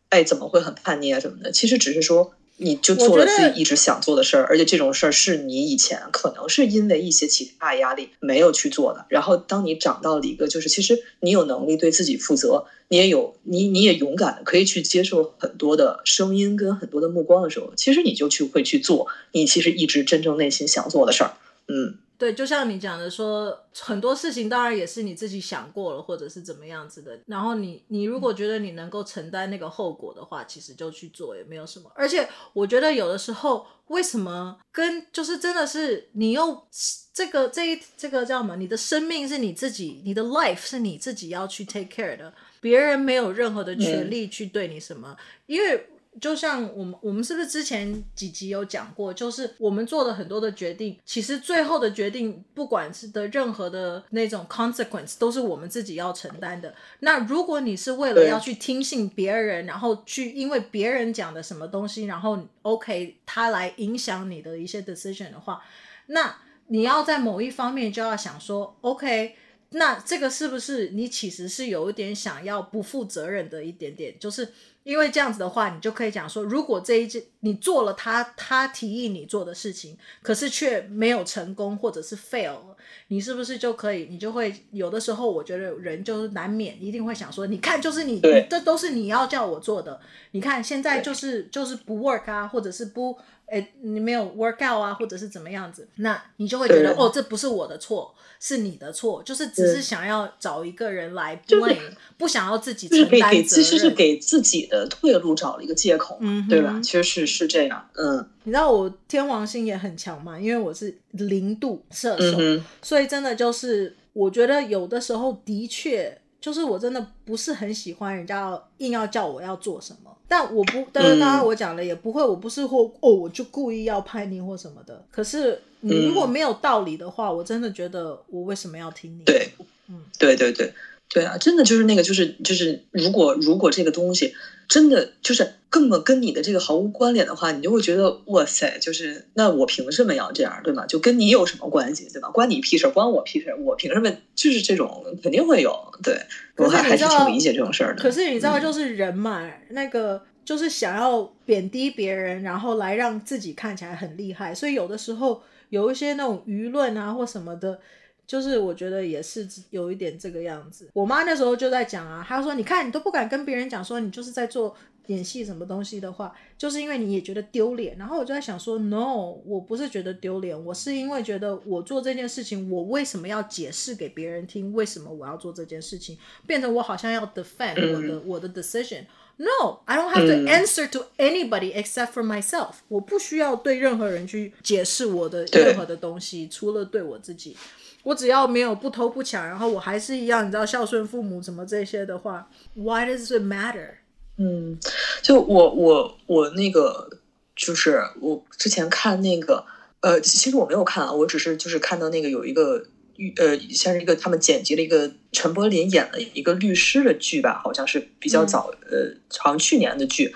哎，怎么会很叛逆啊什么的？其实只是说。你就做了自己一直想做的事儿，而且这种事儿是你以前可能是因为一些其他压力没有去做的。然后当你长到了一个，就是其实你有能力对自己负责，你也有你你也勇敢的可以去接受很多的声音跟很多的目光的时候，其实你就去会去做你其实一直真正内心想做的事儿，嗯。对，就像你讲的说，很多事情当然也是你自己想过了，或者是怎么样子的。然后你，你如果觉得你能够承担那个后果的话，其实就去做也没有什么。而且我觉得有的时候，为什么跟就是真的是你又这个这一这个叫什么？你的生命是你自己，你的 life 是你自己要去 take care 的，别人没有任何的权利去对你什么，因为。就像我们，我们是不是之前几集有讲过？就是我们做的很多的决定，其实最后的决定，不管是的任何的那种 consequence，都是我们自己要承担的。那如果你是为了要去听信别人，然后去因为别人讲的什么东西，然后 OK，他来影响你的一些 decision 的话，那你要在某一方面就要想说，OK，那这个是不是你其实是有一点想要不负责任的一点点，就是。因为这样子的话，你就可以讲说，如果这一件你做了他他提议你做的事情，可是却没有成功或者是 fail，你是不是就可以？你就会有的时候，我觉得人就是难免一定会想说，你看，就是你，你这都是你要叫我做的，你看现在就是就是不 work 啊，或者是不。哎，你没有 work out 啊，或者是怎么样子，那你就会觉得哦，这不是我的错，是你的错，就是只是想要找一个人来 blame，不想要自己承担责任。其实是给自己的退路找了一个借口，嗯，对吧？其实是是这样，嗯。你知道我天王星也很强嘛，因为我是零度射手，嗯，所以真的就是我觉得有的时候的确就是我真的不是很喜欢人家硬要叫我要做什么。但我不，当然刚刚我讲了也不会，我不是或哦，我就故意要拍你或什么的。可是你如果没有道理的话，嗯，我真的觉得我为什么要听你？对，嗯，对对对对啊，真的就是那个，就是就是，如果如果这个东西真的就是根本跟你的这个毫无关联的话，你就会觉得哇塞，就是那我凭什么要这样，对吗？就跟你有什么关系，对吧？关你屁事，关我屁事，我凭什么？就是这种肯定会有，对。我还还是挺理解这种事儿的。可是你知道，就是人嘛，嗯、那个就是想要贬低别人，然后来让自己看起来很厉害。所以有的时候有一些那种舆论啊或什么的，就是我觉得也是有一点这个样子。我妈那时候就在讲啊，她说：“你看你都不敢跟别人讲说你就是在做。”演戏什么东西的话，就是因为你也觉得丢脸。然后我就在想说，no，我不是觉得丢脸，我是因为觉得我做这件事情，我为什么要解释给别人听？为什么我要做这件事情？变成我好像要 defend 我的、嗯、我的 decision。No，I don't have to answer to anybody except for myself。我不需要对任何人去解释我的任何的东西，除了对我自己。我只要没有不偷不抢，然后我还是一样，你知道孝顺父母什么这些的话，Why does it matter？嗯，就我我我那个就是我之前看那个呃，其实我没有看啊，我只是就是看到那个有一个呃，像是一个他们剪辑了一个陈柏霖演了一个律师的剧吧，好像是比较早，呃，好像去年的剧。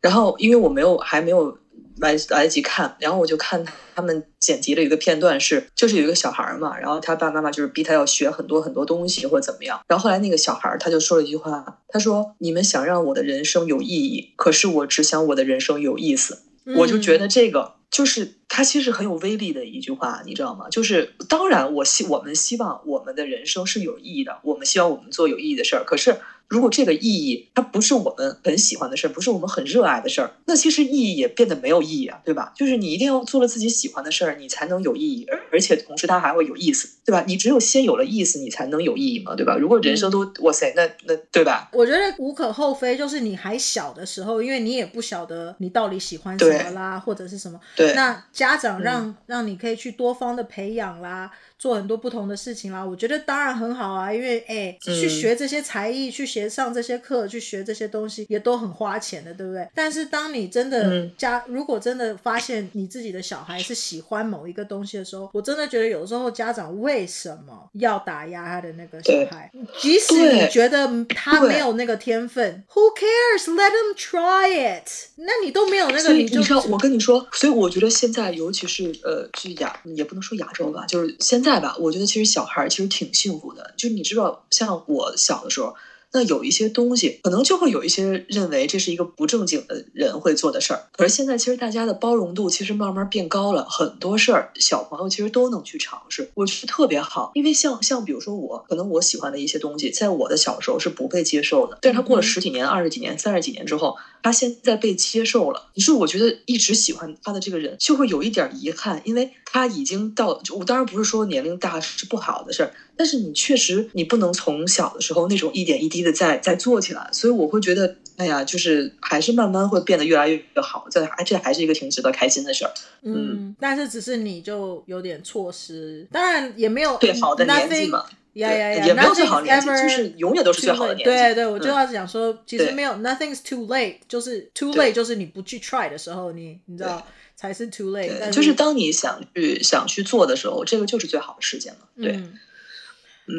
然后因为我没有还没有。来来得及看，然后我就看他们剪辑了一个片段是，是就是有一个小孩嘛，然后他爸爸妈妈就是逼他要学很多很多东西或者怎么样，然后后来那个小孩他就说了一句话，他说：“你们想让我的人生有意义，可是我只想我的人生有意思。”我就觉得这个就是他其实很有威力的一句话，你知道吗？就是当然我希我们希望我们的人生是有意义的，我们希望我们做有意义的事儿，可是。如果这个意义它不是我们很喜欢的事儿，不是我们很热爱的事儿，那其实意义也变得没有意义啊，对吧？就是你一定要做了自己喜欢的事儿，你才能有意义，而而且同时它还会有意思，对吧？你只有先有了意思，你才能有意义嘛，对吧？如果人生都、嗯、哇塞，那那对吧？我觉得无可厚非，就是你还小的时候，因为你也不晓得你到底喜欢什么啦，或者是什么，对，那家长让、嗯、让你可以去多方的培养啦。做很多不同的事情啦，我觉得当然很好啊，因为哎，去学这些才艺，嗯、去学上这些课，去学这些东西也都很花钱的，对不对？但是当你真的家，嗯、如果真的发现你自己的小孩是喜欢某一个东西的时候，我真的觉得有时候家长为什么要打压他的那个小孩？即使你觉得他没有那个天分，Who cares？Let him try it。那你都没有那个，你就你知道，我跟你说，所以我觉得现在，尤其是呃，去亚也不能说亚洲吧，就是现在。吧，我觉得其实小孩其实挺幸福的，就你知道，像我小的时候。那有一些东西，可能就会有一些认为这是一个不正经的人会做的事儿。可是现在，其实大家的包容度其实慢慢变高了，很多事儿小朋友其实都能去尝试，我觉得特别好。因为像像比如说我，可能我喜欢的一些东西，在我的小时候是不被接受的，但是他过了十几年、二十几年、三十几年之后，他现在被接受了。你说，我觉得一直喜欢他的这个人就会有一点遗憾，因为他已经到，我当然不是说年龄大是不好的事儿。但是你确实，你不能从小的时候那种一点一滴的在在做起来，所以我会觉得，哎呀，就是还是慢慢会变得越来越越好，这还这还是一个挺值得开心的事儿。嗯，嗯，但是只是你就有点错失，当然也没有对好的年纪嘛，呀呀呀，也没有最好的年纪，就是永远都是最好的年纪。对对，我就要讲说，其实没有，nothing's too late，就是 too late，就是你不去 try 的时候，你你知道才是 too late。就是当你想去想去做的时候，这个就是最好的时间了。对。嗯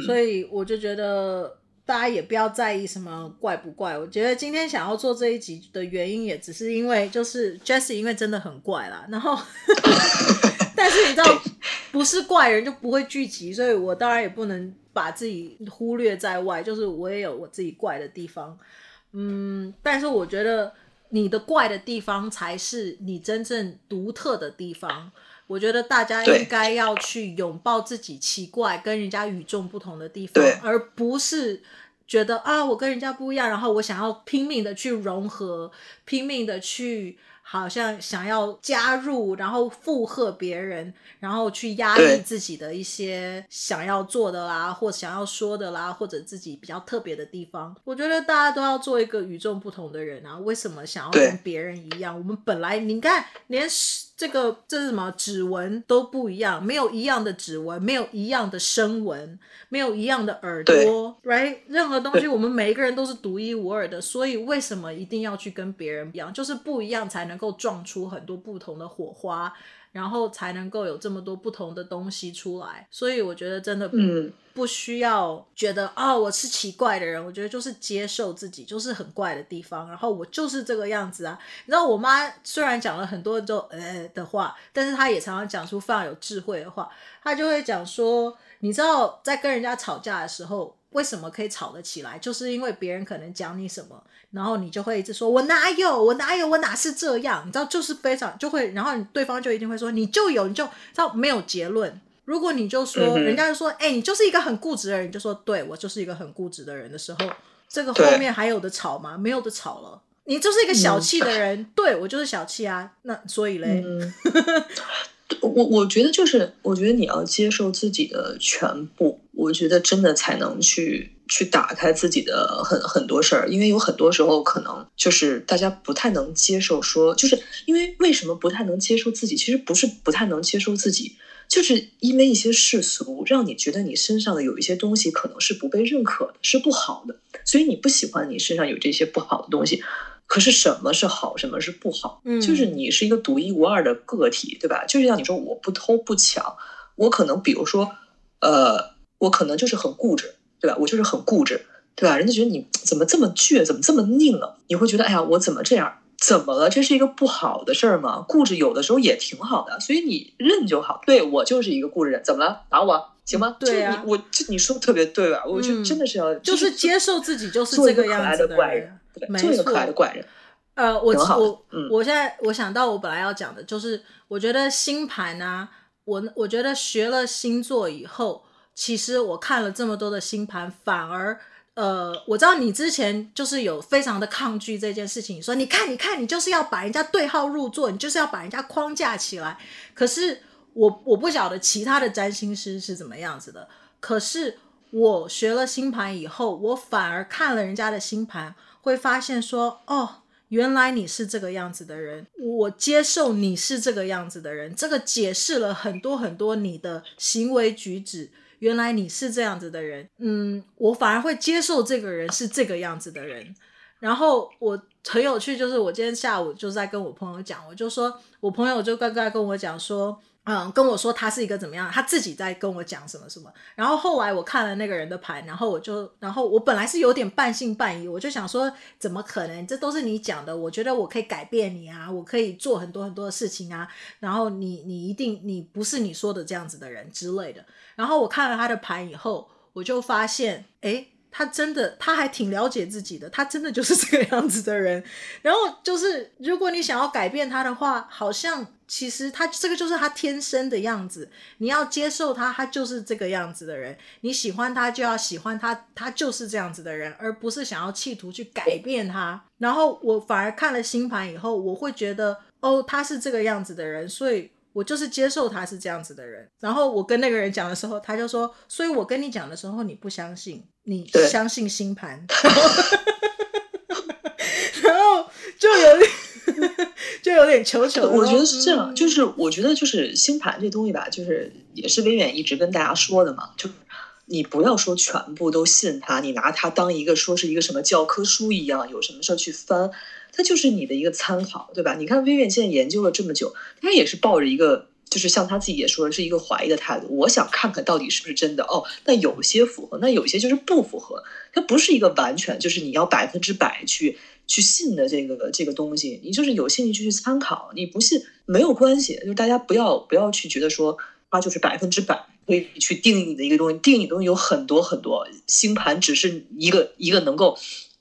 所以我就觉得大家也不要在意什么怪不怪。我觉得今天想要做这一集的原因，也只是因为就是 Jessie 因为真的很怪啦。然后，但是你知道，不是怪人就不会聚集，所以我当然也不能把自己忽略在外。就是我也有我自己怪的地方，嗯，但是我觉得你的怪的地方才是你真正独特的地方。我觉得大家应该要去拥抱自己奇怪、跟人家与众不同的地方，而不是觉得啊，我跟人家不一样，然后我想要拼命的去融合，拼命的去。好像想要加入，然后附和别人，然后去压抑自己的一些想要做的啦，或想要说的啦，或者自己比较特别的地方。我觉得大家都要做一个与众不同的人啊！为什么想要跟别人一样？我们本来你看，连这个这是什么指纹都不一样，没有一样的指纹，没有一样的声纹，没有一样的耳朵，right？任何东西我们每一个人都是独一无二的，所以为什么一定要去跟别人一样？就是不一样才能够。撞出很多不同的火花，然后才能够有这么多不同的东西出来。所以我觉得真的嗯不需要觉得哦，我是奇怪的人。我觉得就是接受自己，就是很怪的地方。然后我就是这个样子啊。你知道，我妈虽然讲了很多就呃的话，但是她也常常讲出非常有智慧的话。她就会讲说，你知道，在跟人家吵架的时候。为什么可以吵得起来？就是因为别人可能讲你什么，然后你就会一直说“我哪有，我哪有，我哪是这样”，你知道，就是非常就会，然后对方就一定会说“你就有，你就”，知道没有结论。如果你就说，人家就说：“哎、欸，你就是一个很固执的人。”你就说：“对，我就是一个很固执的人”的时候，这个后面还有的吵吗？没有的吵了。你就是一个小气的人，嗯、对，我就是小气啊。那所以嘞。嗯 我我觉得就是，我觉得你要接受自己的全部，我觉得真的才能去去打开自己的很很多事儿，因为有很多时候可能就是大家不太能接受说，就是因为为什么不太能接受自己？其实不是不太能接受自己，就是因为一些世俗让你觉得你身上的有一些东西可能是不被认可的，是不好的，所以你不喜欢你身上有这些不好的东西。可是什么是好，什么是不好？嗯，就是你是一个独一无二的个体，对吧？就是像你说，我不偷不抢，我可能比如说，呃，我可能就是很固执，对吧？我就是很固执，对吧？人家觉得你怎么这么倔，怎么这么拧呢？你会觉得，哎呀，我怎么这样？怎么了？这是一个不好的事儿吗？固执有的时候也挺好的，所以你认就好。对，我就是一个固执人，怎么了？打我行吗？对啊，就你我这你说的特别对吧？我觉得真的是要、嗯、就是接受自己就是这个样子的怪人。做一个可爱的怪人。呃，我我、嗯、我现在我想到我本来要讲的就是，我觉得星盘啊，我我觉得学了星座以后，其实我看了这么多的星盘，反而呃，我知道你之前就是有非常的抗拒这件事情，你说你看你看你就是要把人家对号入座，你就是要把人家框架起来。可是我我不晓得其他的占星师是怎么样子的，可是我学了星盘以后，我反而看了人家的星盘。会发现说，哦，原来你是这个样子的人，我接受你是这个样子的人，这个解释了很多很多你的行为举止。原来你是这样子的人，嗯，我反而会接受这个人是这个样子的人。然后我很有趣，就是我今天下午就在跟我朋友讲，我就说我朋友就刚刚跟我讲说。嗯，跟我说他是一个怎么样，他自己在跟我讲什么什么。然后后来我看了那个人的盘，然后我就，然后我本来是有点半信半疑，我就想说，怎么可能？这都是你讲的，我觉得我可以改变你啊，我可以做很多很多的事情啊。然后你你一定你不是你说的这样子的人之类的。然后我看了他的盘以后，我就发现，诶。他真的，他还挺了解自己的，他真的就是这个样子的人。然后就是，如果你想要改变他的话，好像其实他这个就是他天生的样子。你要接受他，他就是这个样子的人。你喜欢他，就要喜欢他，他就是这样子的人，而不是想要企图去改变他。然后我反而看了星盘以后，我会觉得，哦，他是这个样子的人，所以。我就是接受他是这样子的人，然后我跟那个人讲的时候，他就说，所以我跟你讲的时候，你不相信，你相信星盘，然后就有点 就有点求求。我觉得是这样，嗯、就是我觉得就是星盘这东西吧，就是也是微远一直跟大家说的嘛，就你不要说全部都信他，你拿它当一个说是一个什么教科书一样，有什么事儿去翻。它就是你的一个参考，对吧？你看微软现在研究了这么久，他也是抱着一个，就是像他自己也说的是一个怀疑的态度。我想看看到底是不是真的哦。那有些符合，那有些就是不符合。它不是一个完全就是你要百分之百去去信的这个这个东西。你就是有兴趣去参考，你不信没有关系。就是大家不要不要去觉得说它就是百分之百可以去定义你的一个东西。定义东西有很多很多，星盘只是一个一个能够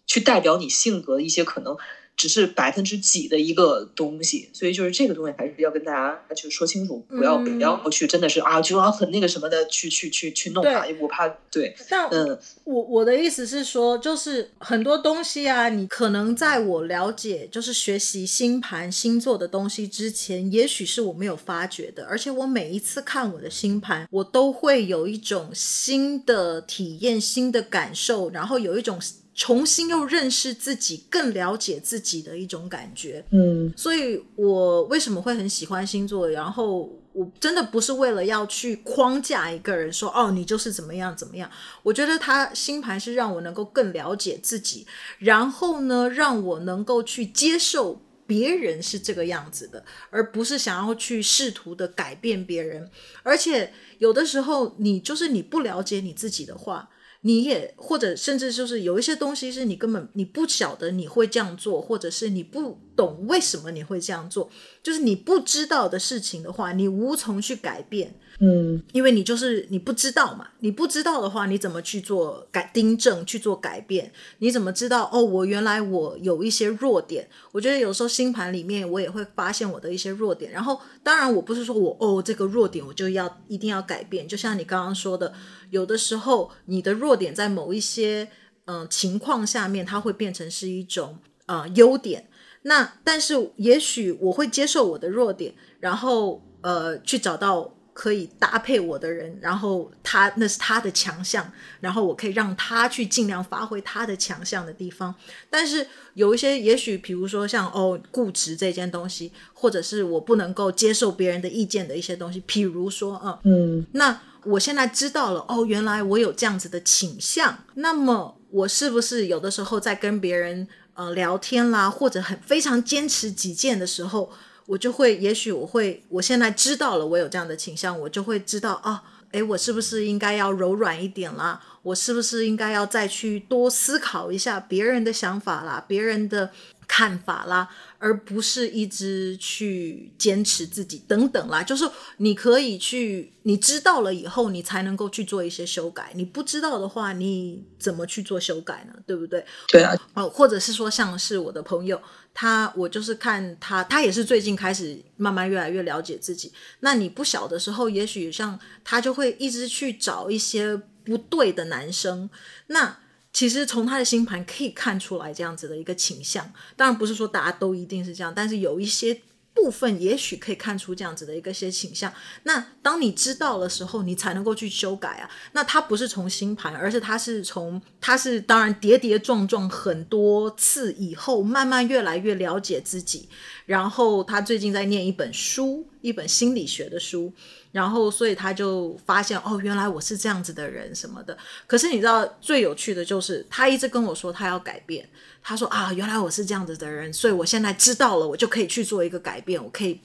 去代表你性格的一些可能。只是百分之几的一个东西，所以就是这个东西还是要跟大家去说清楚，不要不要去真的是啊，就要很那个什么的去去去去弄它，我怕对。但嗯，我我的意思是说，就是很多东西啊，你可能在我了解就是学习星盘星座的东西之前，也许是我没有发觉的，而且我每一次看我的星盘，我都会有一种新的体验、新的感受，然后有一种。重新又认识自己，更了解自己的一种感觉。嗯，所以我为什么会很喜欢星座？然后我真的不是为了要去框架一个人说，说哦，你就是怎么样怎么样。我觉得他星盘是让我能够更了解自己，然后呢，让我能够去接受别人是这个样子的，而不是想要去试图的改变别人。而且有的时候，你就是你不了解你自己的话。你也或者甚至就是有一些东西是你根本你不晓得你会这样做，或者是你不懂为什么你会这样做，就是你不知道的事情的话，你无从去改变。嗯，因为你就是你不知道嘛，你不知道的话，你怎么去做改订正去做改变？你怎么知道哦？我原来我有一些弱点，我觉得有时候星盘里面我也会发现我的一些弱点。然后当然我不是说我哦这个弱点我就要一定要改变，就像你刚刚说的，有的时候你的弱点在某一些嗯、情况下面，它会变成是一种呃优点。那但是也许我会接受我的弱点，然后呃去找到可以搭配我的人，然后他那是他的强项，然后我可以让他去尽量发挥他的强项的地方。但是有一些也许比如说像哦固执这件东西，或者是我不能够接受别人的意见的一些东西，比如说啊嗯，嗯，那我现在知道了哦，原来我有这样子的倾向，那么我是不是有的时候在跟别人呃，聊天啦，或者很非常坚持己见的时候，我就会，也许我会，我现在知道了，我有这样的倾向，我就会知道啊，诶，我是不是应该要柔软一点啦？我是不是应该要再去多思考一下别人的想法啦，别人的看法啦？而不是一直去坚持自己等等啦，就是你可以去，你知道了以后，你才能够去做一些修改。你不知道的话，你怎么去做修改呢？对不对？对啊。哦，或者是说，像是我的朋友，他，我就是看他，他也是最近开始慢慢越来越了解自己。那你不小的时候，也许像他就会一直去找一些不对的男生，那。其实从他的星盘可以看出来这样子的一个倾向，当然不是说大家都一定是这样，但是有一些部分也许可以看出这样子的一个些倾向。那当你知道的时候，你才能够去修改啊。那他不是从星盘，而是他是从他是当然跌跌撞撞很多次以后，慢慢越来越了解自己。然后他最近在念一本书，一本心理学的书。然后，所以他就发现哦，原来我是这样子的人什么的。可是你知道最有趣的就是，他一直跟我说他要改变。他说啊，原来我是这样子的人，所以我现在知道了，我就可以去做一个改变，我可以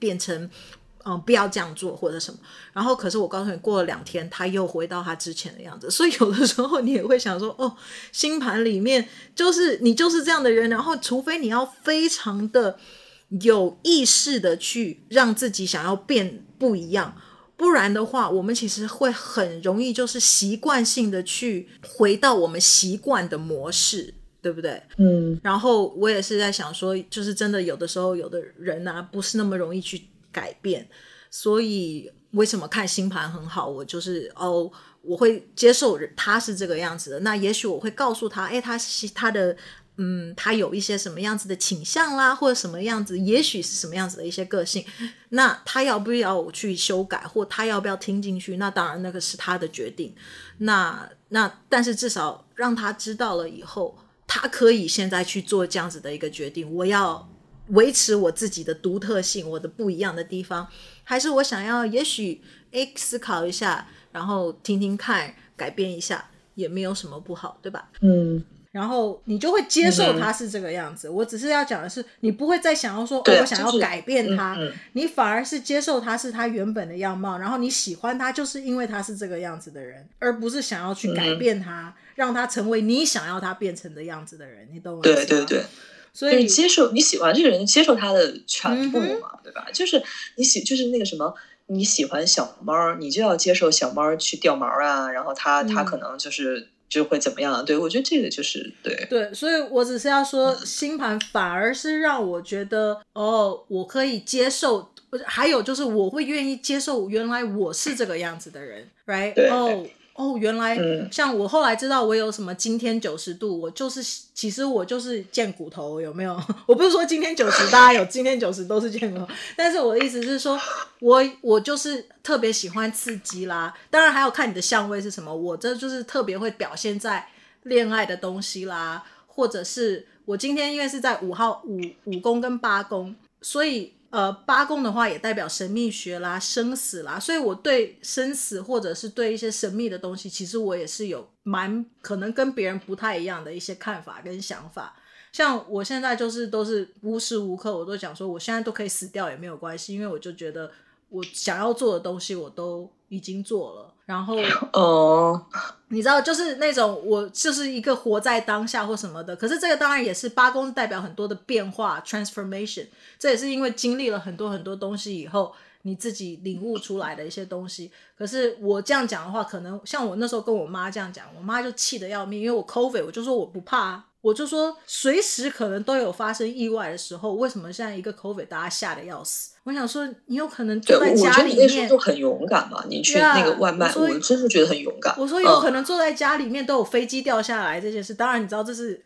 变成嗯，不要这样做或者什么。然后，可是我告诉你，过了两天，他又回到他之前的样子。所以有的时候你也会想说，哦，星盘里面就是你就是这样的人。然后，除非你要非常的。有意识的去让自己想要变不一样，不然的话，我们其实会很容易就是习惯性的去回到我们习惯的模式，对不对？嗯。然后我也是在想说，就是真的有的时候，有的人啊，不是那么容易去改变。所以为什么看星盘很好？我就是哦，我会接受他是这个样子的。那也许我会告诉他，哎，他是他的。嗯，他有一些什么样子的倾向啦，或者什么样子，也许是什么样子的一些个性，那他要不要去修改，或他要不要听进去？那当然，那个是他的决定。那那，但是至少让他知道了以后，他可以现在去做这样子的一个决定。我要维持我自己的独特性，我的不一样的地方，还是我想要也许诶思考一下，然后听听看，改变一下，也没有什么不好，对吧？嗯。然后你就会接受他是这个样子。嗯、我只是要讲的是，你不会再想要说，哦，我想要改变他，就是嗯嗯。你反而是接受他是他原本的样貌，然后你喜欢他，就是因为他是这个样子的人，而不是想要去改变他，嗯，让他成为你想要他变成的样子的人。你懂我意思吗？对对对。所以接受你喜欢这个人，接受他的全部嘛，嗯，对吧？就是你喜，就是那个什么，你喜欢小猫，你就要接受小猫去掉毛啊，然后他，嗯，他可能就是。就会怎么样？对，我觉得这个就是对对，所以我只是要说，星盘反而是让我觉得，哦，我可以接受，还有就是我会愿意接受，原来我是这个样子的人，right？哦。Oh, 哦，原来像我后来知道我有什么今天九十度，我就是其实我就是贱骨头，有没有？我不是说今天九十，大家有今天九十都是贱骨头，但是我的意思是说，我我就是特别喜欢刺激啦。当然还要看你的相位是什么，我这就是特别会表现在恋爱的东西啦，或者是我今天因为是在五号五五宫跟八宫，所以。呃，八宫的话也代表神秘学啦、生死啦，所以我对生死或者是对一些神秘的东西，其实我也是有蛮可能跟别人不太一样的一些看法跟想法。像我现在就是都是无时无刻我都想说，我现在都可以死掉也没有关系，因为我就觉得我想要做的东西我都已经做了。然后 哦，你知道，就是那种我就是一个活在当下或什么的。可是这个当然也是八宫代表很多的变化，transformation。这也是因为经历了很多很多东西以后，你自己领悟出来的一些东西。可是我这样讲的话，可能像我那时候跟我妈这样讲，我妈就气得要命，因为我 COVID，我就说我不怕啊。我就说，随时可能都有发生意外的时候，为什么现在一个 COVID 大家吓得要死？我想说，你有可能坐在家里面，我觉得那时候很勇敢嘛。你去那个外卖，yeah, 我，我真的觉得很勇敢。我说有可能坐在家里面都有飞机掉下来这件事，嗯、当然你知道这是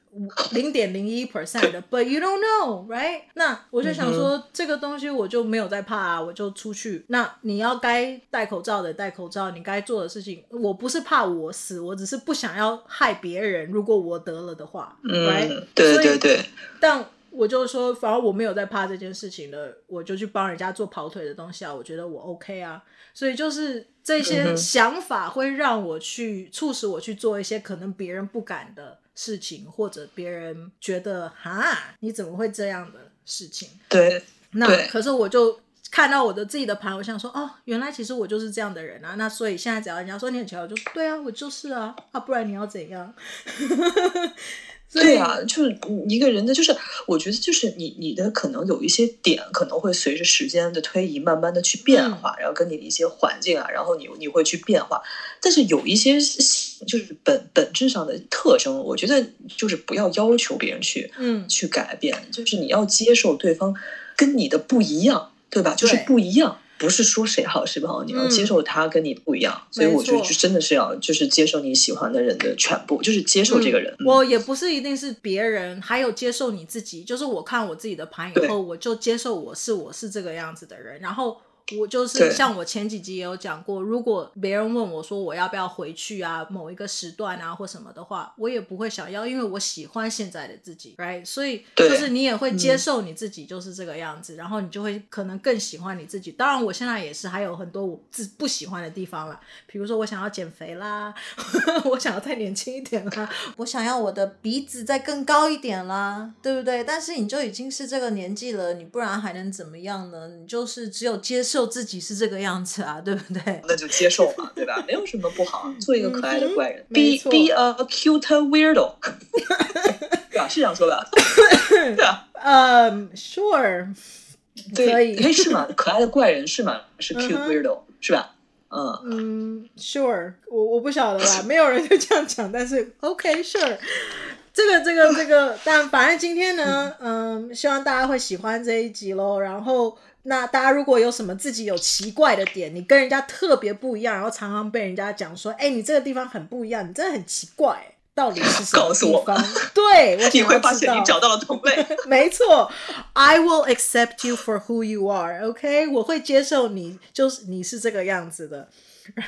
零点零一 percent 的，but you don't know，right？那我就想说、嗯，这个东西我就没有在怕啊，我就出去。那你要该戴口罩的戴口罩，你该做的事情，我不是怕我死，我只是不想要害别人。如果我得了的话，嗯，right？对对对。但我就说，反正我没有在怕这件事情的，我就去帮人家做跑腿的东西啊，我觉得我 OK 啊，所以就是这些想法会让我去促使我去做一些可能别人不敢的事情，或者别人觉得哈，你怎么会这样的事情？对，那可是我就看到我的自己的盘，我想说，哦，原来其实我就是这样的人啊，那所以现在只要人家说你很奇怪，我就对啊，我就是啊，啊，不然你要怎样？对啊，就是一个人的，就是我觉得，就是你你的可能有一些点，可能会随着时间的推移，慢慢的去变化，嗯、然后跟你的一些环境啊，然后你你会去变化。但是有一些就是本本质上的特征，我觉得就是不要要求别人去嗯去改变，就是你要接受对方跟你的不一样，对吧？就是不一样。不是说谁好谁不好，你要接受他跟你不一样，嗯、所以我觉得就真的是要就是接受你喜欢的人的全部，就是接受这个人。嗯、我也不是一定是别人，还有接受你自己。就是我看我自己的盘以后，我就接受我是我是这个样子的人，然后。我就是像我前几集也有讲过，如果别人问我说我要不要回去啊，某一个时段啊或什么的话，我也不会想要，因为我喜欢现在的自己，right？所以就是你也会接受你自己就是这个样子，嗯、然后你就会可能更喜欢你自己。当然，我现在也是还有很多我自不喜欢的地方啦，比如说我想要减肥啦，我想要再年轻一点啦，我想要我的鼻子再更高一点啦，对不对？但是你就已经是这个年纪了，你不然还能怎么样呢？你就是只有接受。受自己是这个样子啊，对不对？那就接受嘛，对吧？没有什么不好，做一个可爱的怪人。嗯、be be a cute weirdo，对吧？是这样说的。对啊，嗯、um,，sure，对可以，可以是吗？可爱的怪人是吗？是 cute weirdo，、嗯、是吧？嗯嗯，sure，我我不晓得吧，没有人就这样讲，但是 OK，sure，这个这个这个，但反正今天呢，嗯，希望大家会喜欢这一集喽，然后。那大家如果有什么自己有奇怪的点，你跟人家特别不一样，然后常常被人家讲说，哎、欸，你这个地方很不一样，你真的很奇怪，到底是什么地方？告诉我，对，我 你会发现你找到了同类。没错，I will accept you for who you are，OK，、我会接受你，就是你是这个样子的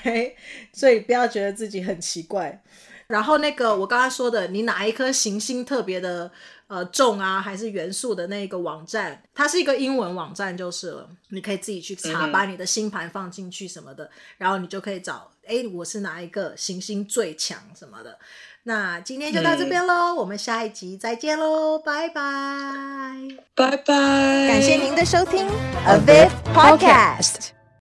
，right？所以不要觉得自己很奇怪。然后那个我刚刚说的，你哪一颗行星特别的？呃，重啊，还是元素的那个网站，它是一个英文网站就是了。你可以自己去查，把你的星盘放进去什么的，嗯，然后你就可以找，哎，我是哪一个行星最强什么的。那今天就到这边喽，嗯，我们下一集再见喽，拜拜，拜拜，感谢您的收听，A Viv Podcast。